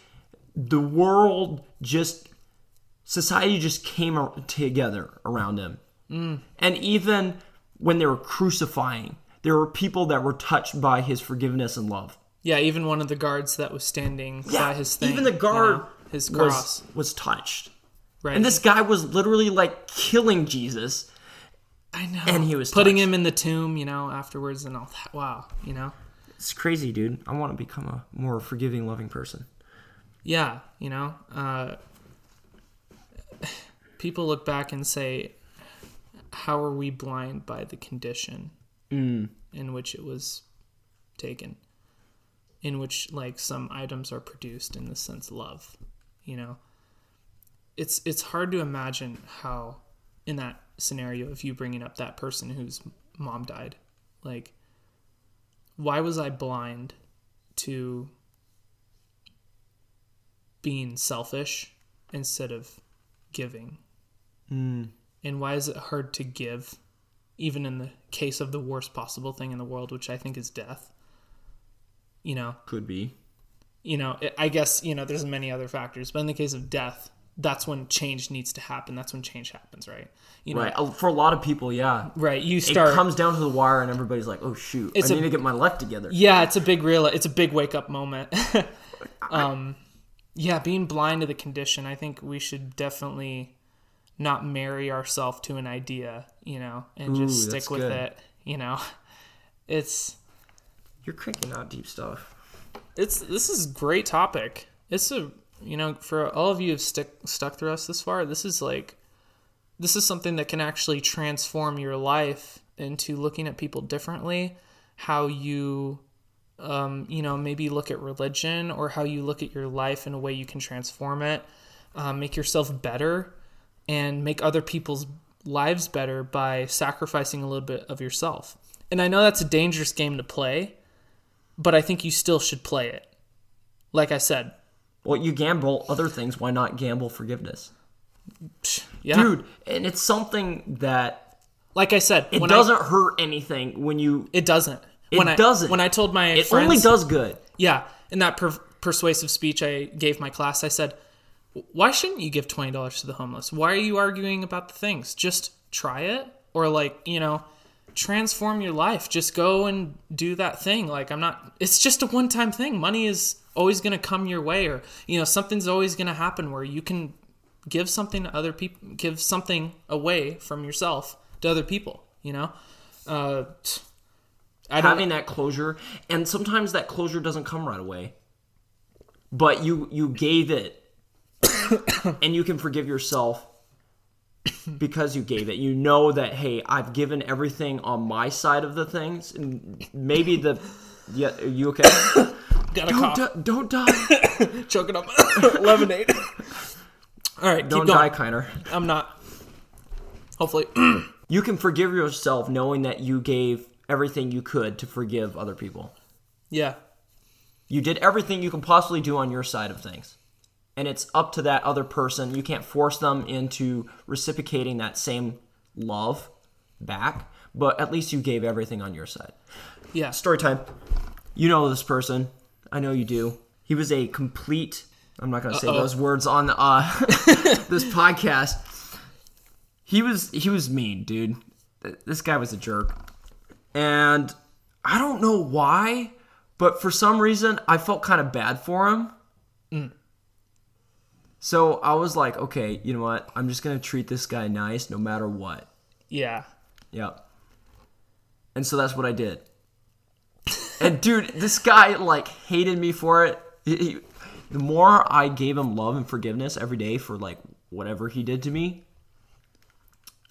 the world just society just came together around him. Mm. And even when they were crucifying, there were people that were touched by his forgiveness and love. yeah, even one of the guards that was standing by his thing, even the you guard know, his was cross, was touched, right? and this guy was literally like killing Jesus. I know, and he was putting touched. him in the tomb, you know, afterwards and all that. Wow, you know. It's crazy, dude. I want to become a more forgiving, loving person. yeah you know uh, people look back and say how are we blind by the condition in which it was taken in which like some items are produced in the sense love you know it's it's hard to imagine how in that scenario of you bringing up that person whose mom died like why was i blind to being selfish instead of giving? Hmm. And why is it hard to give, even in the case of the worst possible thing in the world, which I think is death? You know, Could be. you know, I guess you know there's many other factors, but in the case of death, that's when change needs to happen. That's when change happens, right? You know, Right. Uh, For a lot of people, yeah. right. You start. It comes down to the wire, and everybody's like, "Oh shoot, It's I a- need to get my life together." Yeah, it's a big real. It's a big wake up moment. [laughs] um, yeah, being blind to the condition. I think we should definitely not marry ourselves to an idea, you know, and just stick with good. it. You know, [laughs] it's You're cranking out deep stuff. it's this is great topic. It's a you know for all of you who've stick stuck through us this far. This is like this is something that can actually transform your life into looking at people differently, how you um, you know, maybe look at religion or how you look at your life in a way you can transform it, um, make yourself better, and make other people's lives better by sacrificing a little bit of yourself. And I know that's a dangerous game to play, but I think you still should play it. Like I said, Well, you gamble other things. Why not gamble forgiveness? yeah. Dude, and it's something that like I said, it doesn't hurt anything when you. it doesn't. It when I, doesn't. When I told my It friends, only does good. Yeah, in that per- persuasive speech I gave my class, I said, "Why shouldn't you give twenty dollars to the homeless? Why are you arguing about the things? Just try it, or like you know, transform your life. Just go and do that thing. Like I'm not. It's just a one-time thing. Money is always going to come your way, or you know, something's always going to happen where you can give something to other people, give something away from yourself to other people. You know." Uh, I don't having that closure and sometimes that closure doesn't come right away but you you gave it [coughs] and you can forgive yourself [coughs] because you gave it. You know that hey i've given everything on my side of the things. And maybe the yeah are you okay? [coughs] Don't, di- don't die. [coughs] Choking up. Lemonade. All right, don't die Kainer I'm not. Hopefully, you can forgive yourself knowing that you gave everything you could to forgive other people. Yeah, You did everything you can possibly do on your side of things. And it's up to that other person. You can't force them into reciprocating that same love back, but at least you gave everything on your side. yeah. Story time. You know this person. I know you do. He was a complete I'm not going to say Uh-oh. those words on uh [laughs] this podcast. He was he was mean, dude. This guy was a jerk. And I don't know why, but for some reason I felt kind of bad for him. So I was like, okay, you know what? I'm just to treat this guy nice no matter what. Yeah. Yep. And so that's what I did. and dude, this guy like hated me for it. He- he- the more I gave him love and forgiveness every day for like whatever he did to me,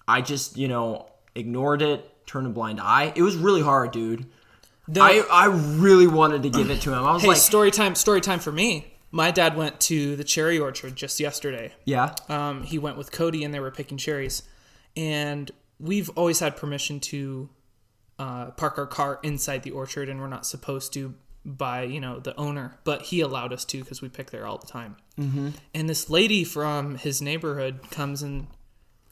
I just, you know, ignored it, turned a blind eye. It was really hard, dude. The- I I really wanted to give it to him. I was hey, like, story time. Story time for me. My dad went to the cherry orchard just yesterday. yeah. Um, he went with Cody, and they were picking cherries. And we've always had permission to uh, park our car inside the orchard, and we're not supposed to by you know the owner, but he allowed us to because we pick there all the time. Mm-hmm. And this lady from his neighborhood comes and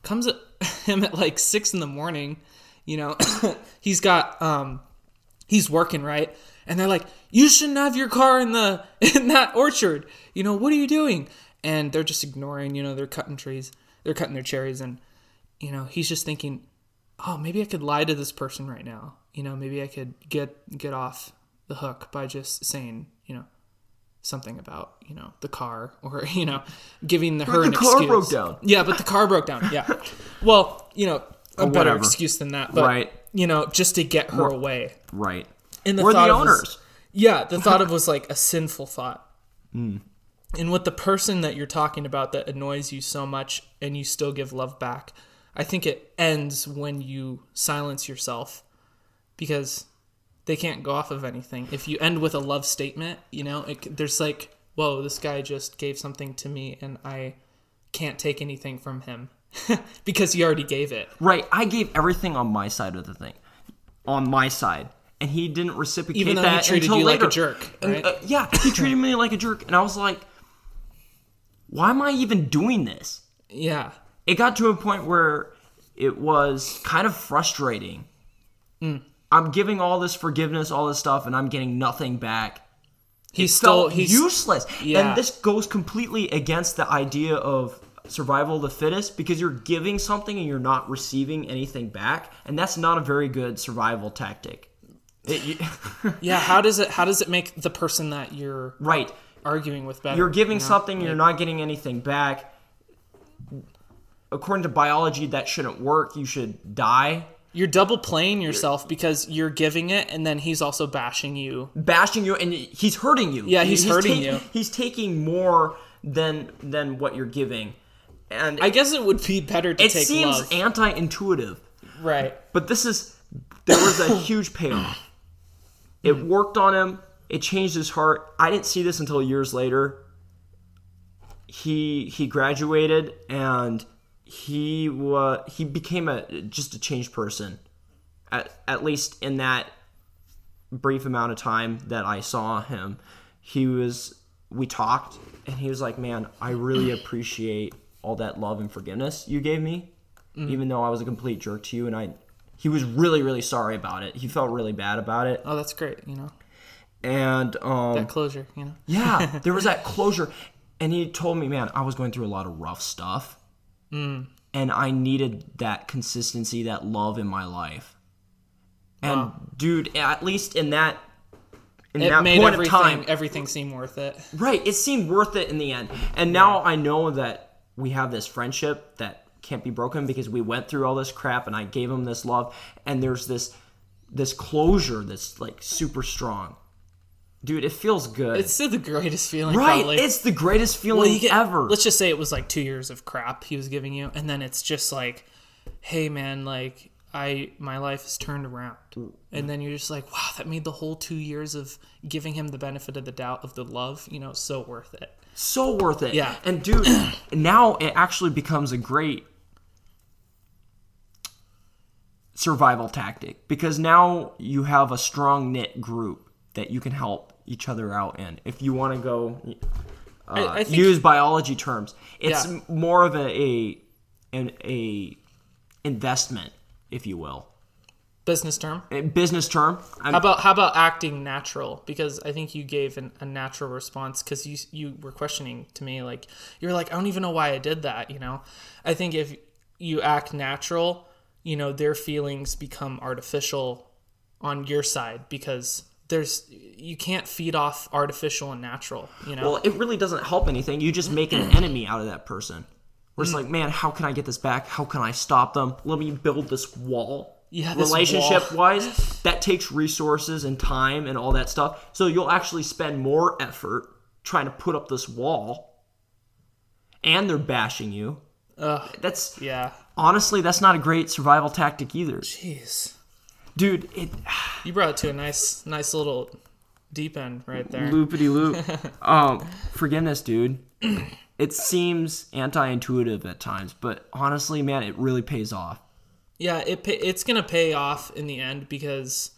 comes at [laughs] him at like six in the morning. You know, [coughs] he's got um, he's working right, and they're like, "You shouldn't have your car in the [laughs] in that orchard." You know, what are you doing? And they're just ignoring. You know, they're cutting trees, they're cutting their cherries, and you know, he's just thinking, "Oh, maybe I could lie to this person right now. You know, maybe I could get get off the hook by just saying, you know." Something about you know the car, [laughs] or you know, giving the her the an car excuse. broke down. Yeah, but the car broke down. Yeah. Well, you know, a better excuse than that. But, Right. You know, just to get her away. Right. And the We're thought the of was- owners. yeah, the thought of [laughs] was like a sinful thought. Hmm. And with the person that you're talking about that annoys you so much and you still give love back, I think it ends when you silence yourself because they can't go off of anything. If you end with a love statement, you know, it, there's like, whoa, this guy just gave something to me and I can't take anything from him [laughs] because he already gave it. Right. I gave everything on my side of the thing. On my side. And he didn't reciprocate Even though he that treated until you like a later. jerk, And, uh, yeah, he treated me like a jerk. And I was like, why am I even doing this? Yeah. It got to a point where it was kind of frustrating. Mm. I'm giving all this forgiveness, all this stuff, and I'm getting nothing back. He's still felt he's useless. Yeah. And this goes completely against the idea of survival of the fittest because you're giving something and you're not receiving anything back, and that's not a very good survival tactic. It- [laughs] Yeah, how does it how does it make the person that you're right. arguing with better? You're giving you know? something, you're not getting anything back. According to biology, that shouldn't work. You should die. You're double playing yourself because you're giving it and then he's also bashing you. bashing you and he's hurting you. Yeah, he's hurting taking- you. He's taking more than than what you're giving. and I guess it would be better to it take seems love. anti-intuitive. right. But this is there was a [coughs] huge payoff. It hmm. worked on him. It changed his heart. I didn't see this until years later. He he graduated and he wa he became a just a changed person. At at least in that brief amount of time that I saw him, he was we talked and he was like, "Man, I really [clears throat] appreciate all that love and forgiveness you gave me." Hmm. even though I was a complete jerk to you, and I, he was really, really sorry about it. He felt really bad about it, Oh, that's great. You know and um, that closure. You know. yeah, [laughs] there was that closure, and he told me, man, I was going through a lot of rough stuff, and I needed that consistency, that love in my life, and Wow. dude, at least in that. In It that made point everything of time, everything seem worth it. Right. It seemed worth it in the end. And now I know that we have this friendship that can't be broken because we went through all this crap and I gave him this love and there's this this closure that's like super strong. Dude, it feels good. It's still the greatest feeling. right. Probably. It's the greatest feeling Well, get- ever. Let's just say it was like two years of crap he was giving you, and then it's just like, hey man, like I my life has turned around, mm-hmm. and then you're just like, wow, that made the whole two years of giving him the benefit of the doubt of the love, you know, so worth it. so worth it. Yeah. And dude, [clears throat] now it actually becomes a great survival tactic because now you have a strong knit group that you can help each other out in. If you want to go uh, I, I think use biology terms, it's Yeah. more of a, a an a investment, if you will. business term. A business term. I'm, How about how about acting natural? Because I think you gave an, a natural response because you you were questioning to me like you're like I don't even know why I did that. You know, I think if you act natural, you know their feelings become artificial on your side because there's you can't feed off artificial and natural. You know, Well, it really doesn't help anything. You just make an [clears throat] enemy out of that person. Where Mm. it's like, man, how can I get this back? How can I stop them? Let me build this wall. Yeah, Relationship wise, [laughs] that takes resources and time and all that stuff. So you'll actually spend more effort trying to put up this wall. And they're bashing you. Ugh, That's yeah. Honestly, that's not a great survival tactic either. Jeez, Dude, it you brought it to a nice nice little deep end right there. loopity loop. [laughs] um, forgiveness, dude. It seems anti-intuitive at times, but honestly, man, it really pays off. Yeah, it pay, it's gonna pay off in the end because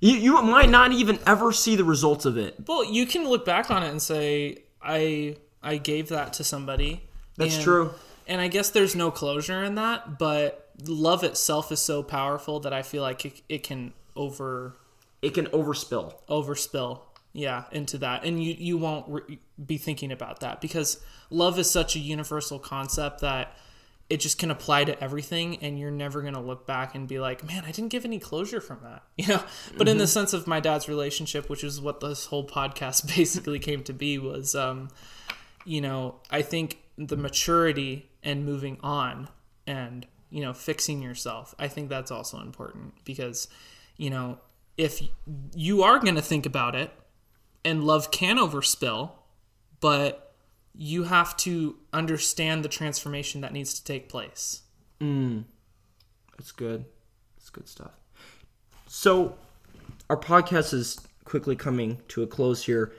You, you might not even ever see the results of it. Well, you can look back on it and say, I I gave that to somebody. That's true. And I guess there's no closure in that, but love itself is so powerful that I feel like it, it can over It can overspill. overspill. Yeah into that. And you you won't re- be thinking about that because love is such a universal concept that it just can apply to everything and you're never going to look back and be like man i didn't give any closure from that [laughs] you know? But in the sense of my dad's relationship which is what this whole podcast [laughs] basically came to be was um you know i think the maturity and moving on and you know fixing yourself i think that's also important because you know if you are going to think about it and love can overspill but you have to understand the transformation that needs to take place mm. That's good. That's good stuff. So, our podcast is quickly coming to a close here.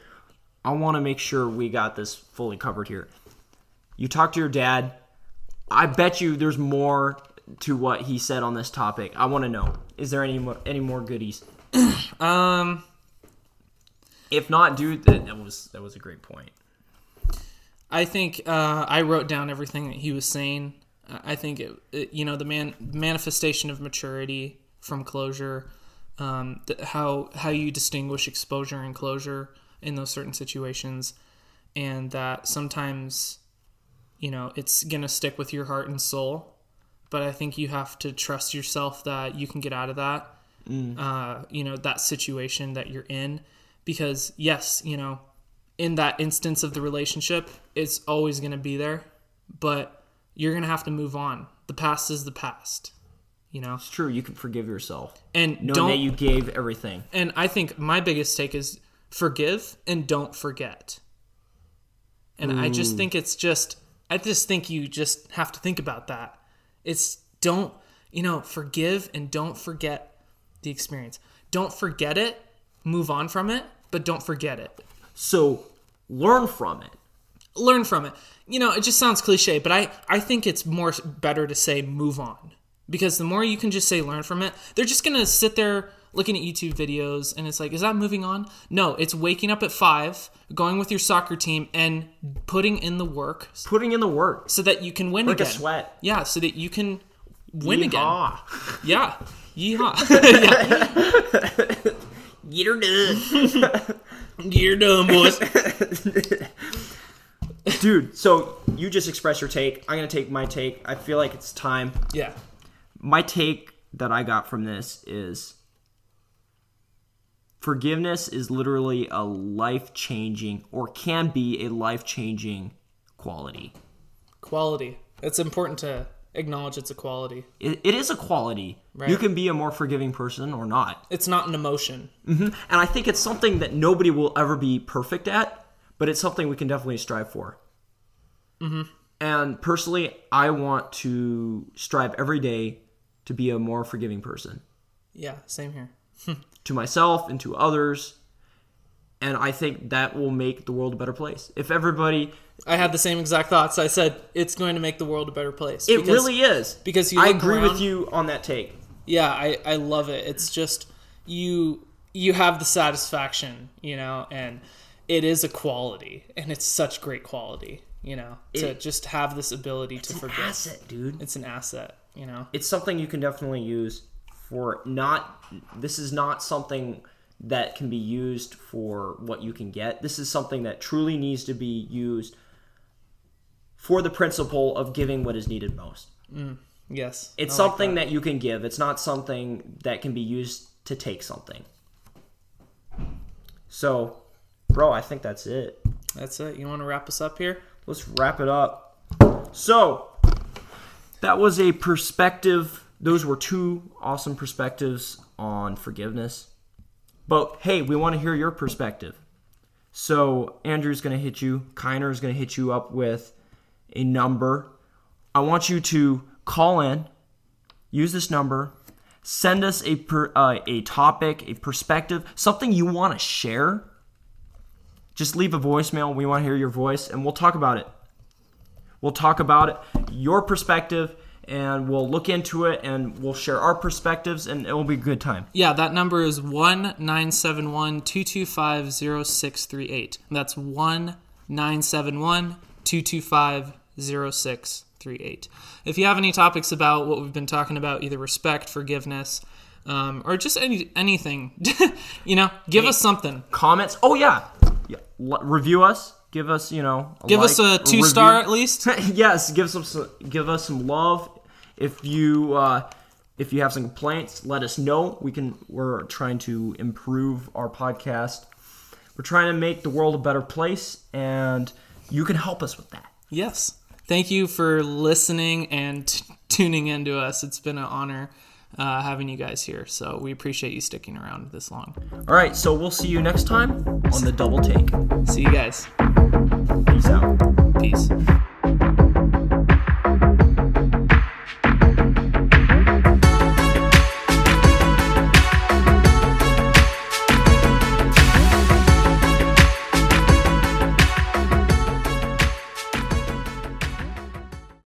I want to make sure we got this fully covered here. You talked to your dad. I bet you there's more to what he said on this topic. I want to know. Is there any more, any more goodies? [clears throat] um If not, dude, that, that was that was a great point. I think uh, I wrote down everything that he was saying. I think it, it you know, the man manifestation of maturity from closure, um, th- how how you distinguish exposure and closure in those certain situations, and that sometimes, you know, it's gonna stick with your heart and soul, but I think you have to trust yourself that you can get out of that, uh, you know, that situation that you're in, because yes, you know, in that instance of the relationship, it's always going to be there, but you're going to have to move on. The past is the past, you know? It's true. You can forgive yourself, And knowing don't that you gave everything. and I think my biggest take is forgive and don't forget. And I just think it's just I just think you just have to think about that. It's don't, you know, forgive and don't forget the experience. Don't forget it, move on from it, but don't forget it. So learn from it. Learn from it. You know, it just sounds cliche, but I I think it's more better to say move on. Because the more you can just say learn from it, they're just going to sit there looking at YouTube videos and it's like, is that moving on? No, it's waking up at 5, going with your soccer team and putting in the work Putting in the work. so that you can win Like a again. sweat. Yeah, so that you can win again. [laughs] Yeah. Yeehaw. [laughs] yeah. Get her done. [laughs] You're done, boys. Dude, so you just express your take. I'm going to take my take. I feel like it's time. Yeah. My take that I got from this is forgiveness is literally a life changing or can be a life changing quality. Quality. It's important to acknowledge it's a quality. It, it is a quality. You can be a more forgiving person or not. It's not an emotion. And I think it's something that nobody will ever be perfect at, but it's something we can definitely strive for. Mm-hmm. And personally, I want to strive every day to be a more forgiving person Yeah, same here. [laughs] to myself and to others. And I think that will make the world a better place. If everybody, I had the same exact thoughts. I said it's going to make the world a better place. it because- really is. because you I agree around- with you on that take. Yeah, I I love it. It's just you you have the satisfaction, you know, and it is a quality, and it's such great quality, you know, to It- just have this ability to forgive. Asset, dude. It's an asset, you know. it's something you can definitely use for not this is not something that can be used for what you can get this is something that truly needs to be used for the principle of giving what is needed most mm, Yes, it's like something that. that. you can give it's not something that can be used to take something so bro i think that's it That's it. You want to wrap us up here? let's wrap it up. So, that was a perspective. Those were two awesome perspectives on forgiveness. But hey, we want to hear your perspective. So, Andrew's going to hit you, Kainer is going to hit you up with a number. I want you to call in, use this number, send us a per, uh, a topic, a perspective, something you want to share just leave a voicemail. We want to hear your voice and we'll talk about it. We'll talk about it, your perspective, and we'll look into it and we'll share our perspectives and it will be a good time. Yeah, that number is one nine seven one two two five zero six three eight. That's one nine seven one two two five zero six three eight. If you have any topics about what we've been talking about, either respect, forgiveness, um, or just any anything, [laughs] you know, give us something. Comments. Oh, yeah. yeah. l- Review us. Give us, you know, a Give us a two star at least. [laughs] yes, give some give us some love. If you uh, if you have some complaints, let us know. We can. We're trying to improve our podcast. We're trying to make the world a better place, and you can help us with that. Yes. Thank you for listening and t- tuning into us. It's been an honor uh, having you guys here. So we appreciate you sticking around this long. All right, so we'll see you next time on the double take. See you guys. Peace out. Peace.